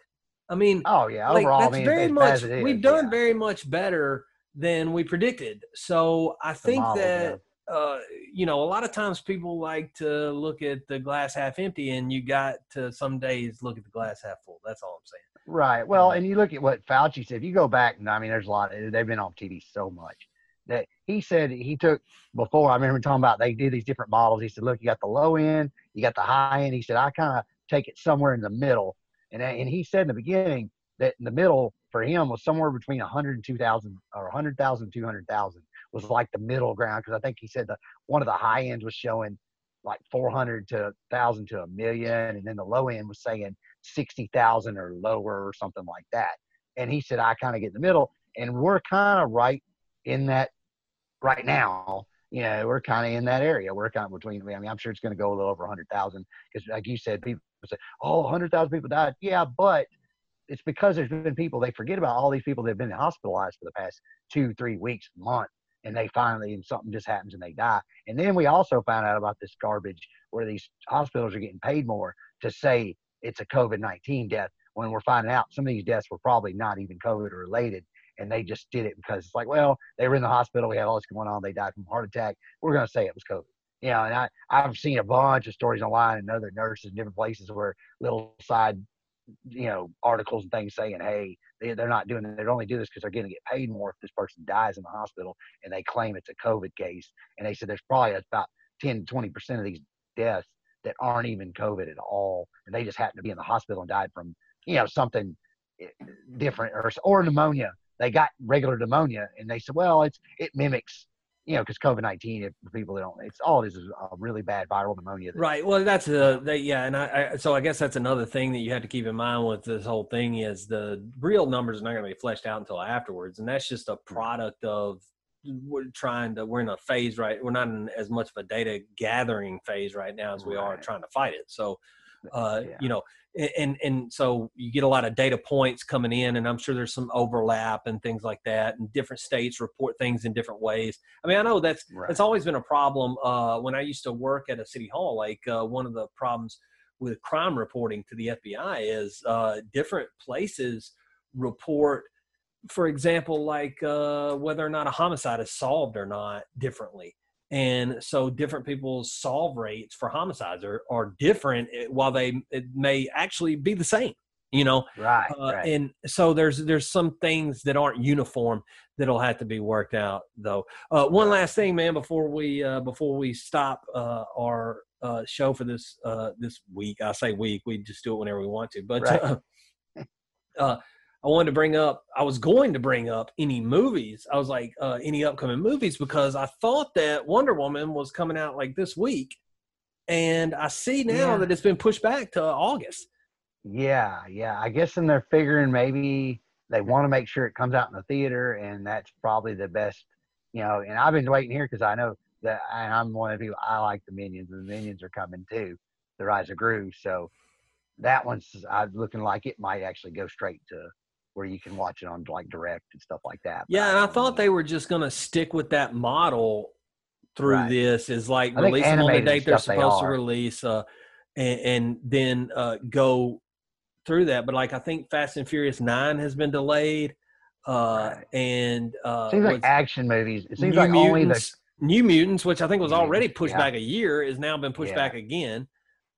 I mean, Oh yeah, like overall, that's I mean, very much we've done yeah. very much better than we predicted so i think model, that uh you know a lot of times people like to look at the glass half empty and you got to some days look at the glass half full that's all i'm saying Right. Well, Mhm. and you look at what Fauci said. If you go back, and I mean, there's a lot. They've been on TV so much that he said he took before. I remember talking about they did these different models. He said, look, you got the low end, you got the high end. He said, I kind of take it somewhere in the middle. And uh, and he said in the beginning that in the middle for him was somewhere between 100 and 2,000 or 100,000 200,000 was like the middle ground because I think he said that one of the high ends was showing like 400 to 1,000 to a million, and then the low end was saying 60,000 or lower or something like that. And he said, I kind of get in the middle. And we're kind of right in that right now. You know, we're kind of in that area. We're kind of between, I mean, I'm sure it's going to go a little over 100,000 because, like you said, people say, oh, 100,000 people died. Yeah, but it's because there's been people, they forget about all these people that have been hospitalized for the past two, three weeks, month, and they finally, and something just happens and they die. And then we also found out about this garbage where these hospitals are getting paid more to say it's a COVID 19 death when we're finding out some of these deaths were probably not even COVID related. And they just did it because it's like, well, they were in the hospital. We had all this going on. They died from a heart attack. We're going to say it was COVID. You know, and I, I've seen a bunch of stories online and other nurses in different places where little side, you know, articles and things saying, hey, they, they're not doing it. They only do this because they're going to get paid more if this person dies in the hospital and they claim it's a COVID case. And they said there's probably about 10, 20% of these deaths that aren't even COVID at all. And they just happen to be in the hospital and died from, you know, something eh, different or, or pneumonia. They got regular pneumonia and they said, well, it's, it mimics, you know, because COVID 19, if people that don't, it's all it is is a really bad viral pneumonia. that- right well that's the, that, yeah and I, I so i guess that's another thing that you have to keep in mind with this whole thing is the real numbers are not going to be fleshed out until afterwards and that's just a product of we're trying to we're in a phase right we're not in as much of a data gathering phase right now as we are trying to fight it so uh Yeah. you know and and so you get a lot of data points coming in and i'm sure there's some overlap and things like that and different states report things in different ways i mean i know that's Right. it's always been a problem uh when i used to work at a city hall like uh, one of the problems with crime reporting to the fbi is uh different places report for example like uh whether or not a homicide is solved or not differently and so different people's solve rates for homicides are, are different eh, while they it may actually be the same you know right. uh, right. and so there's there's some things that aren't uniform that'll have to be worked out though uh, one last thing man before we uh, before we stop uh, our uh, show for this uh, this week i say week we just do it whenever we want to but Right. I wanted to bring up. I was going to bring up any movies. I was like, uh, any upcoming movies because I thought that Wonder Woman was coming out like this week, and I see now Yeah. that it's been pushed back to August. Yeah, yeah. I guess and they're figuring maybe they want to make sure it comes out in the theater, and that's probably the best, you know. And I've been waiting here because I know that and I'm one of the people I like the Minions, and the Minions are coming too, the Rise of Gru. So that one's I'm looking like it might actually go straight to where you can watch it on like direct and stuff like that. but Yeah, and I thought they were just going to stick with that model through Right. this is like I release them on the date they're stuff they supposed to release, uh, and, and then uh, go through that. But like I think Fast and Furious Nine has been delayed, uh, Right. and uh, seems like action movies. It seems New like only the Mutants, New Mutants, which I think was already pushed yeah. back a year, is now been pushed Yeah. back again.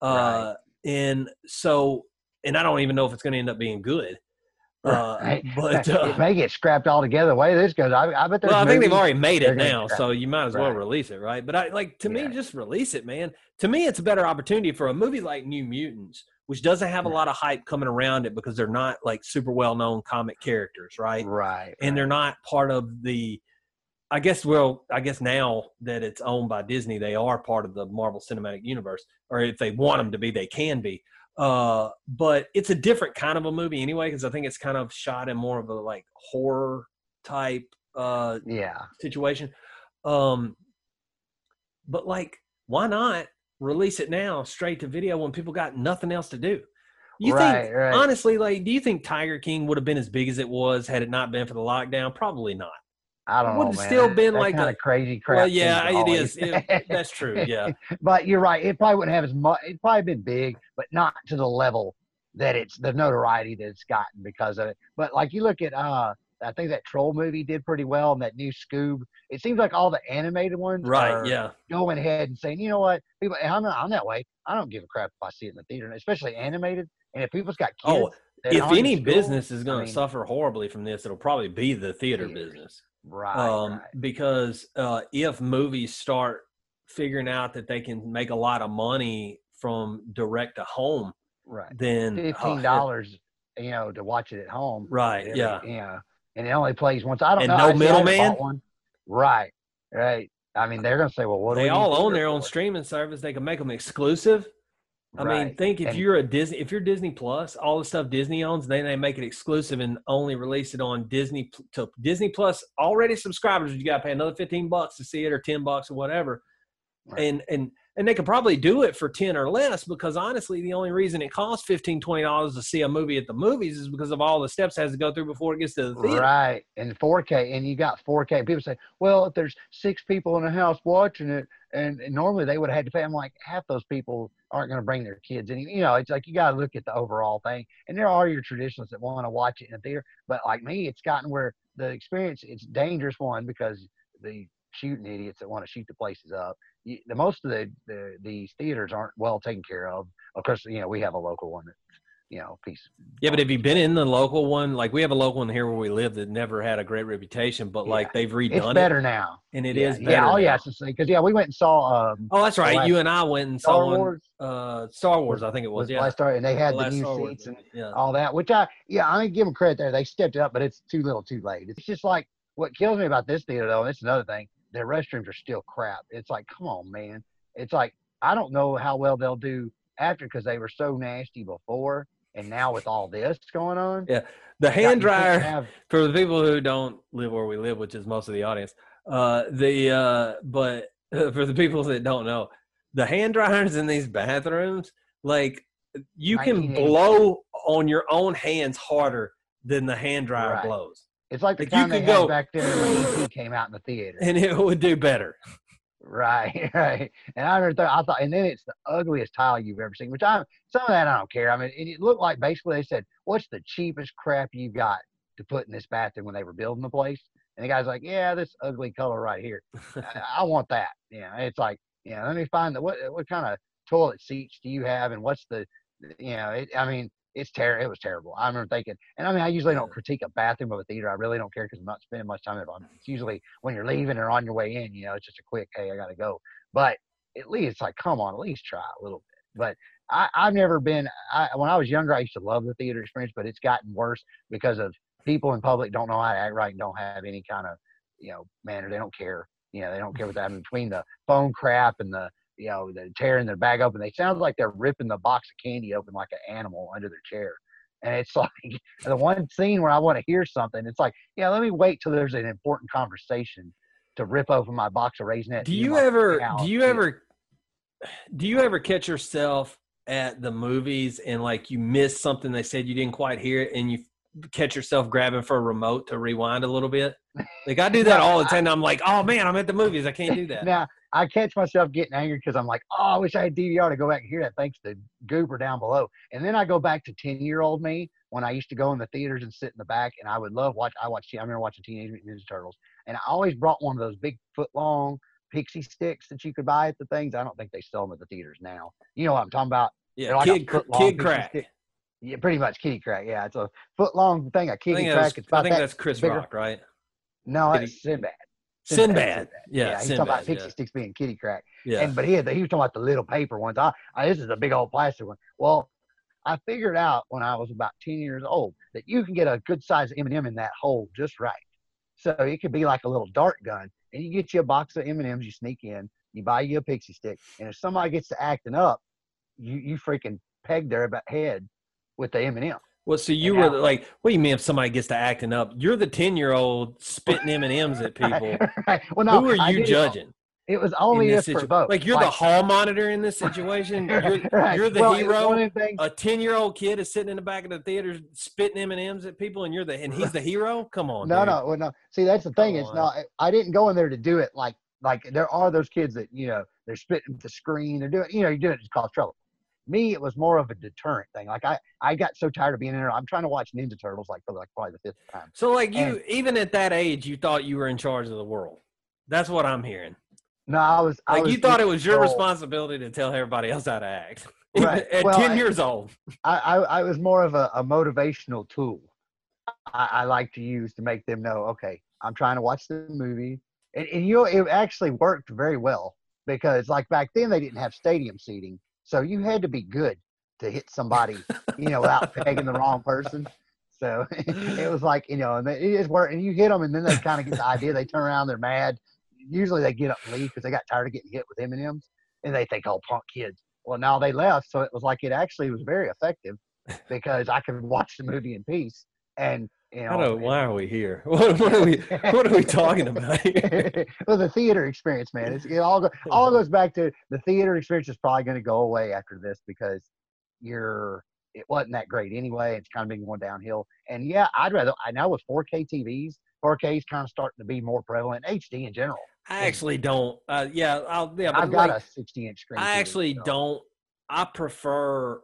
Uh, Right. And so, and I don't even know if it's going to end up being good. Uh, Right. but it uh, may get scrapped altogether. The way this goes, I, I bet there's. well, I think they've already made it now, so you might as well Right. release it, right? But I like to me, just release it, man. To me, it's a better opportunity for a movie like New Mutants, which doesn't have a lot of hype coming around it because they're not like super well known comic characters, right? Right. and they're not part of the i guess well i guess now that it's owned by disney they are part of the marvel cinematic universe or if they want them to be they can be uh but it's a different kind of a movie anyway because i think it's kind of shot in more of a like horror type uh Yeah. situation um but like why not release it now straight to video when people got nothing else to do you right. think right. honestly like do you think tiger king would have been as big as it was had it not been for the lockdown probably not I don't would know, have man. still been that like kind a- of crazy crap. well yeah it is. it always- is It- that's true yeah but you're right. It probably wouldn't have as much. It probably been big, but not to the level that it's the notoriety that it's gotten because of it. But like you look at, uh, I think that troll movie did pretty well, and that new Scoob. It seems like all the animated ones right are yeah going ahead and saying, you know what, people, I'm not, I'm that way. I don't give a crap if I see it in the theater, especially animated. And if people's got kids, oh if any school, business is going I to suffer horribly from this it'll probably be the theater Theaters. business right, um right, because uh if movies start figuring out that they can make a lot of money from direct to home right. then oh, Fifteen dollars, you know, to watch it at home. right Really, yeah Yeah. And it only plays once. I don't And know. no I- see, I haven't middleman? Right. Right. I mean, they're gonna say, "Well, what do they all own their own for?" streaming service they can make them exclusive I mean, think if And- you're a Disney, if you're Disney Plus, all the stuff Disney owns, then they make it exclusive and only release it on Disney to Disney Plus. Already subscribers, you got to pay another fifteen bucks to see it, or ten bucks or whatever. Right. And and and they could probably do it for ten or less because honestly, the only reason it costs 15 dollars to see a movie at the movies is because of all the steps it has to go through before it gets to the theater. Right. And 4K, and you got 4K. People say, "Well, if there's six people in the house watching it, and, and normally they would have had to pay." I'm like, half those people aren't going to bring their kids in. You know, it's like you got to look at the overall thing. And there are your traditionalists that want to watch it in a theater, but like me, it's gotten where the experience it's dangerous one because the shooting idiots that want to shoot the places up. The most of the, the these theaters aren't well taken care of. Of course, you know we have a local one that's you know piece. Yeah, but have you been in the local one? Like we have a local one here where we live that never had a great reputation, but like they've redone It's it, better now. and it yeah, is better. yeah. Oh yeah, because yeah, we went and saw um, Oh, that's right. You and I went and saw Star one, Wars. uh, Star Wars. I think it was. was Yeah, last Star, and they had The the, new Star Wars seats and yeah. all that. Which I yeah, I give them credit there. They stepped it up, but it's too little, too late. It's just like what kills me about this theater though. And it's another thing. Their restrooms are still crap. It's like, come on, man. It's like I don't know how well they'll do after because they were so nasty before, and now with all this going on, Yeah, the hand dryer have- for the people who don't live where we live, which is most of the audience. Uh, the uh, but for the people that don't know, the hand dryers in these bathrooms, like you can blow on your own hands harder than the hand dryer Right. blows, It's like the Like, you time they could go- back there when ET came out in the theater. and it would do better. Right, right. And I remember, th- I thought, and then it's the ugliest tile you've ever seen. Which I, some of that I don't care. I mean, it, it looked like basically they said, "What's the cheapest crap you got to put in this bathroom?" When they were building the place, and the guy's like, "Yeah, this ugly color right here. I, I want that." Yeah, it's like, yeah, let me find the what what kind of toilet seats do you have, and what's the, you know, it, I mean, it's ter- It was terrible. I remember thinking, and I mean, I usually don't critique a bathroom of a theater. I really don't care because I'm not spending much time in it. It's usually when you're leaving or on your way in. You know, it's just a quick, hey, I gotta go. But at least it's like, come on, at least try a little bit. But I, I've never been. I, when I was younger, I used to love the theater experience, but it's gotten worse because of people in public don't know how to act right and don't have any kind of, you know, manner. They don't care. You know, they don't care what that. I mean, between the phone crap and the, you know, the tearing their bag open, they sound like they're ripping the box of candy open like an animal under their chair. And it's like the one scene where I want to hear something. It's like, yeah, let me wait till there's an important conversation to rip open my box of raisinets. Do you ever? Do you ever? Do you ever catch yourself at the movies and like you miss something they said you didn't quite hear it and you catch yourself grabbing for a remote to rewind a little bit? Like I do that all the time. I'm like, oh man, I'm at the movies. I can't do that. Now I catch myself getting angry because I'm like, oh, I wish I had DVR to go back and hear that. Thanks to Goober down below. And then I go back to ten year old me when I used to go in the theaters and sit in the back, and I would love watch. I watched. I remember watching Teenage Mutant Ninja Turtles, and I always brought one of those big foot long pixie sticks that you could buy at the things. I don't think they sell them at the theaters now. You know what I'm talking about? Yeah, like kid, kid crack. stick. Yeah, pretty much kitty crack. Yeah, it's a foot long thing, a I kitty think, crack. that's, it's I think that that's Chris bigger. Rock, right? No, kitty- it's Sinbad. Sinbad. Yeah, he's talking about pixie Yeah. sticks being kitty crack. yeah. And but he had the, he was talking about the little paper ones. I, I this is a big old plastic one. Well, I figured out when I was about ten years old that you can get a good size M and m in that hole just right. So it could be like a little dart gun, and you get you a box of M and M's. You sneak in, you buy you a pixie stick, and if somebody gets to acting up, you you freaking peg their head with the M and m Well, so you were like, what do you mean if somebody gets to acting up? You're the ten year old spitting M and M's at people. right. Well, no, Who are you judging? It was only this if situ- provoked. Like you're the hall monitor in this situation. You're, Right. you're the Well, hero. One of the things, A ten year old kid is sitting in the back of the theater spitting M and M's at people, and you're the and he's the hero. Come on, no, dude. no, well, no. See, that's the thing. Come It's on. not. I didn't go in there to do it like like there are those kids that you know they're spitting at the screen. They're doing you know you're doing it to cause trouble. Me, it was more of a deterrent thing. Like I I got so tired of being in there. I'm trying to watch Ninja Turtles like for like probably the fifth time. So like you, And- even at that age, you thought you were in charge of the world. That's what I'm hearing. No, I was. I Like was you thought it was your responsibility to tell everybody else how to act. Right. at Well, ten I- years old. I, I, I was more of a, a motivational tool. I, I like to use to make them know, okay, I'm trying to watch the movie, and, and you know, it actually worked very well because like back then they didn't have stadium seating, so you had to be good to hit somebody, you know, without pegging the wrong person. So it was like you know, and they, it just worked, and you hit them, and then they kind of get the idea. They turn around, they're mad. Usually they get up and leave because they got tired of getting hit with M and M's, and they think, oh, punk kids. Well, now they left, so it was like it actually was very effective because I could watch the movie in peace. And you know, I don't. Why are we here? What, what are we? What are we talking about here? well, the theater experience, man. It's, it all go, all goes back to the theater experience is probably going to go away after this because you're it wasn't that great anyway. It's kind of been going downhill. And yeah, I'd rather. I know with 4K TVs, 4K is kind of starting to be more prevalent. HD in general. I actually don't. Uh, yeah, I'll. Yeah, but I've got like, a 60 inch screen. I TV, actually so- don't. I prefer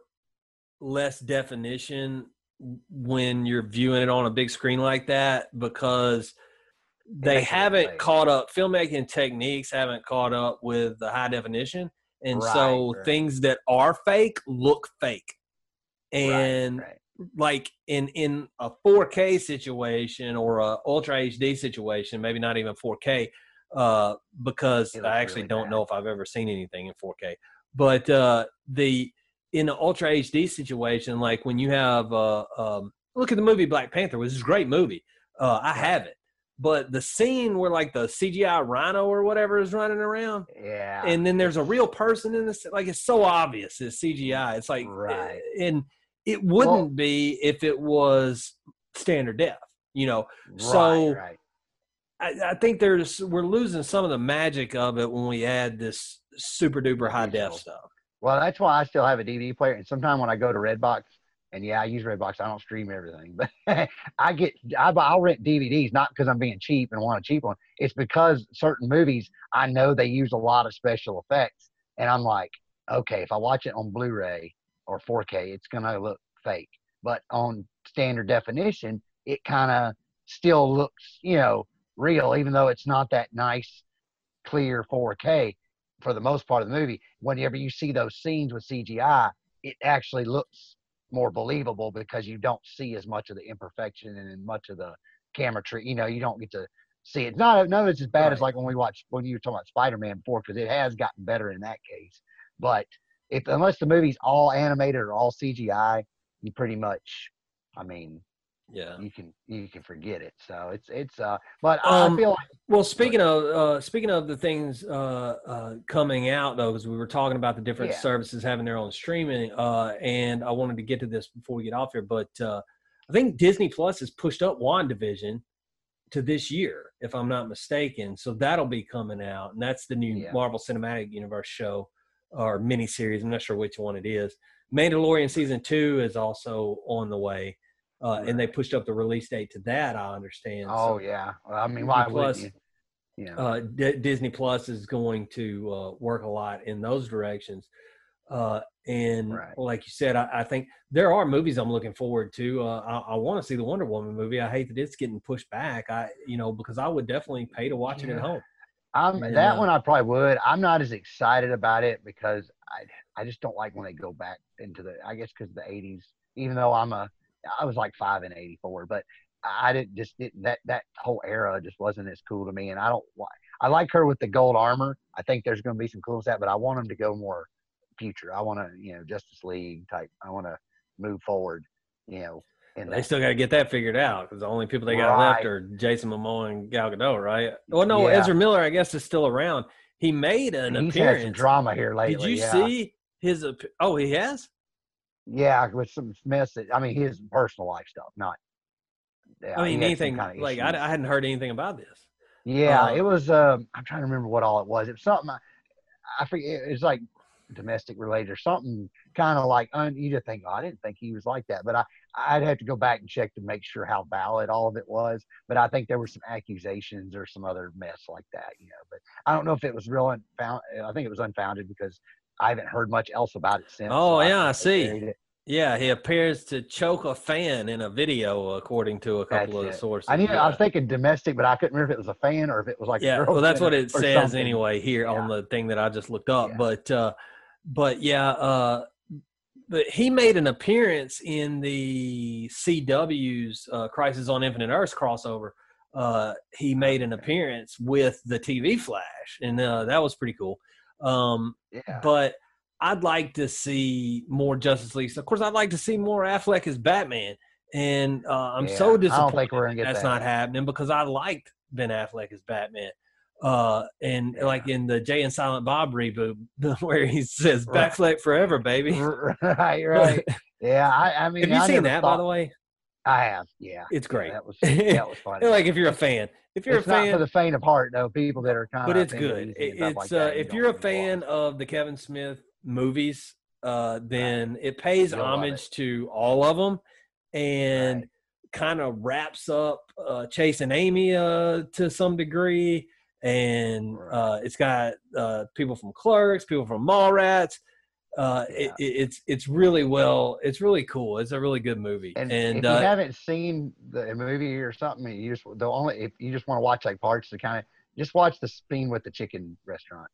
less definition when you're viewing it on a big screen like that because they haven't caught up. Filmmaking techniques haven't caught up with the high definition, and Right, so right. things that are fake look fake. And like in in a 4K situation or a Ultra HD situation, maybe not even 4K, uh, because I actually really don't bad. know if I've ever seen anything in 4K. But uh, the in an Ultra HD situation, like when you have uh, um, look at the movie Black Panther, which is a great movie. Uh, I have it, but the scene where like the CGI rhino or whatever is running around, Yeah. and then there's a real person in this like it's so obvious it's cgi it's like Right. and it wouldn't Well- be if it was standard def you know right, so- right. I, I think there's we're losing some of the magic of it when we add this super duper high def stuff Well, that's why I still have a DVD player. And sometimes when I go to Redbox, and yeah, I use Redbox. I don't stream everything, but I get I, I'll rent DVDs not because I'm being cheap and want a cheap one. It's because certain movies I know they use a lot of special effects, and I'm like, okay, if I watch it on Blu-ray or 4K, it's gonna look fake. But on standard definition, it kind of still looks, you know, real, even though it's not that nice, clear 4K for the most part of the movie. Whenever you see those scenes with CGI, it actually looks more believable because you don't see as much of the imperfection and much of the camera trick. You know, you don't get to see it. Not none of it's as bad as like when we watched when you were talking about Spider-Man before, because it has gotten better in that case. But if unless the movie's all animated or all CGI, you pretty much, I mean, yeah you can you can forget it. So it's it's uh, but Um, I feel like Well, speaking of uh, speaking of the things uh, uh, coming out though, because we were talking about the different Yeah. services having their own streaming, uh, and I wanted to get to this before we get off here, but uh, I think Disney Plus has pushed up WandaVision to this year, if I'm not mistaken. So that'll be coming out, and that's the new Yeah. Marvel Cinematic Universe show or miniseries. I'm not sure which one it is. Mandalorian season two is also on the way, uh, and they pushed up the release date to that. I understand. oh So- yeah, well, I mean why Plus, wouldn't you? Know, uh, D- Disney Plus is going to uh, work a lot in those directions. Uh, and Right. like you said, I, I think there are movies I'm looking forward to. Uh, I, I want to see the Wonder Woman movie. I hate that it's getting pushed back. I, you know, because I would definitely pay to watch it at home. I'm And, that uh, one I probably would. I'm not as excited about it because I I just don't like when they go back into the I guess because the 80s. Even though I'm a I was like five in '84, but I didn't just didn't, that that whole era just wasn't as cool to me. And I don't like I like her with the gold armor. I think there's going to be some cool stuff, but I want them to go more future. I want to you know Justice League type. I want to move forward. You know. And They still got to get that figured out because the only people they got Right. left are Jason Momoa and Gal Gadot, right? Well, no, Yeah. Ezra Miller, I guess, is still around. He made an he's appearance. drama here lately. Did you yeah. see his? Oh, he has. Yeah, with some mess. I mean, his personal life stuff, not. Yeah, I mean, anything kinda like I. I hadn't heard anything about this. Yeah, Uh, it was. Um, I'm trying to remember what all it was. It was something. I, I forget. It's like domestic related or something. Kind of like un, you just think, oh, I didn't think he was like that, but I I'd have to go back and check to make sure how valid all of it was. But I think there were some accusations or some other mess like that, you know. But I don't know if it was real unfound. I think it was unfounded because I haven't heard much else about it since. Oh, so yeah, I they see. Yeah, he appears to choke a fan in a video, according to a couple That's of it. sources. I knew. I was thinking domestic, but I couldn't remember if it was a fan or if it was like. a yeah well that's what it says something. anyway here on the thing that i just looked up Yeah. but uh but yeah uh but he made an appearance in the cw's uh crisis on infinite earths crossover uh he made an appearance with the tv flash and uh that was pretty cool um Yeah. but I'd like to see more Justice League. Of course, I'd like to see more Affleck as Batman, and uh, I'm Yeah, so disappointed think we're gonna get that's that. not happening because I liked Ben Affleck as Batman. Uh, and Yeah. like in the Jay and Silent Bob reboot, where he says Right. "Batfleck forever, baby." right, right. Yeah, I, I mean, Have you I seen that, by the way? I have. Yeah, It's Yeah, great. that was that was funny. like if you're a fan, if you're it's a not for the faint of heart, though. People that are kind of but of. it's good. It's It's uh, if you're a fan of the Kevin Smith movies, uh, then it pays homage to all of them, and kind of wraps up uh, Chasing Amy uh, to some degree. And Right. uh, it's got uh, people from Clerks, people from Mallrats. Uh, Yeah. it, it's it's really well. It's really cool. It's a really good movie. And, And, if you uh, haven't seen the movie or something, you just the only if you just want to watch like parts to kind of just watch the scene with the chicken restaurant.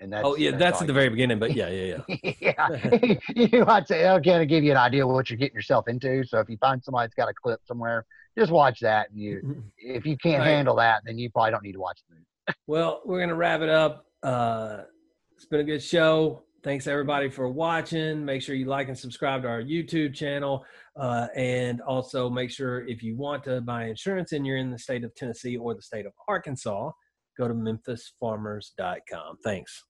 And that's oh yeah, that's all at the very beginning. But yeah, yeah, yeah. yeah, you want to it'll kind of give you an idea of what you're getting yourself into. So if you find somebody that's got a clip somewhere, just watch that. And you, if you can't Right. handle that, then you probably don't need to watch the movie. Well, we're gonna wrap it up. Uh, it's been a good show. Thanks everybody for watching. Make sure you like and subscribe to our YouTube channel, uh, and also make sure if you want to buy insurance and you're in the state of Tennessee or the state of Arkansas, go to memphisfarmers.com. Thanks.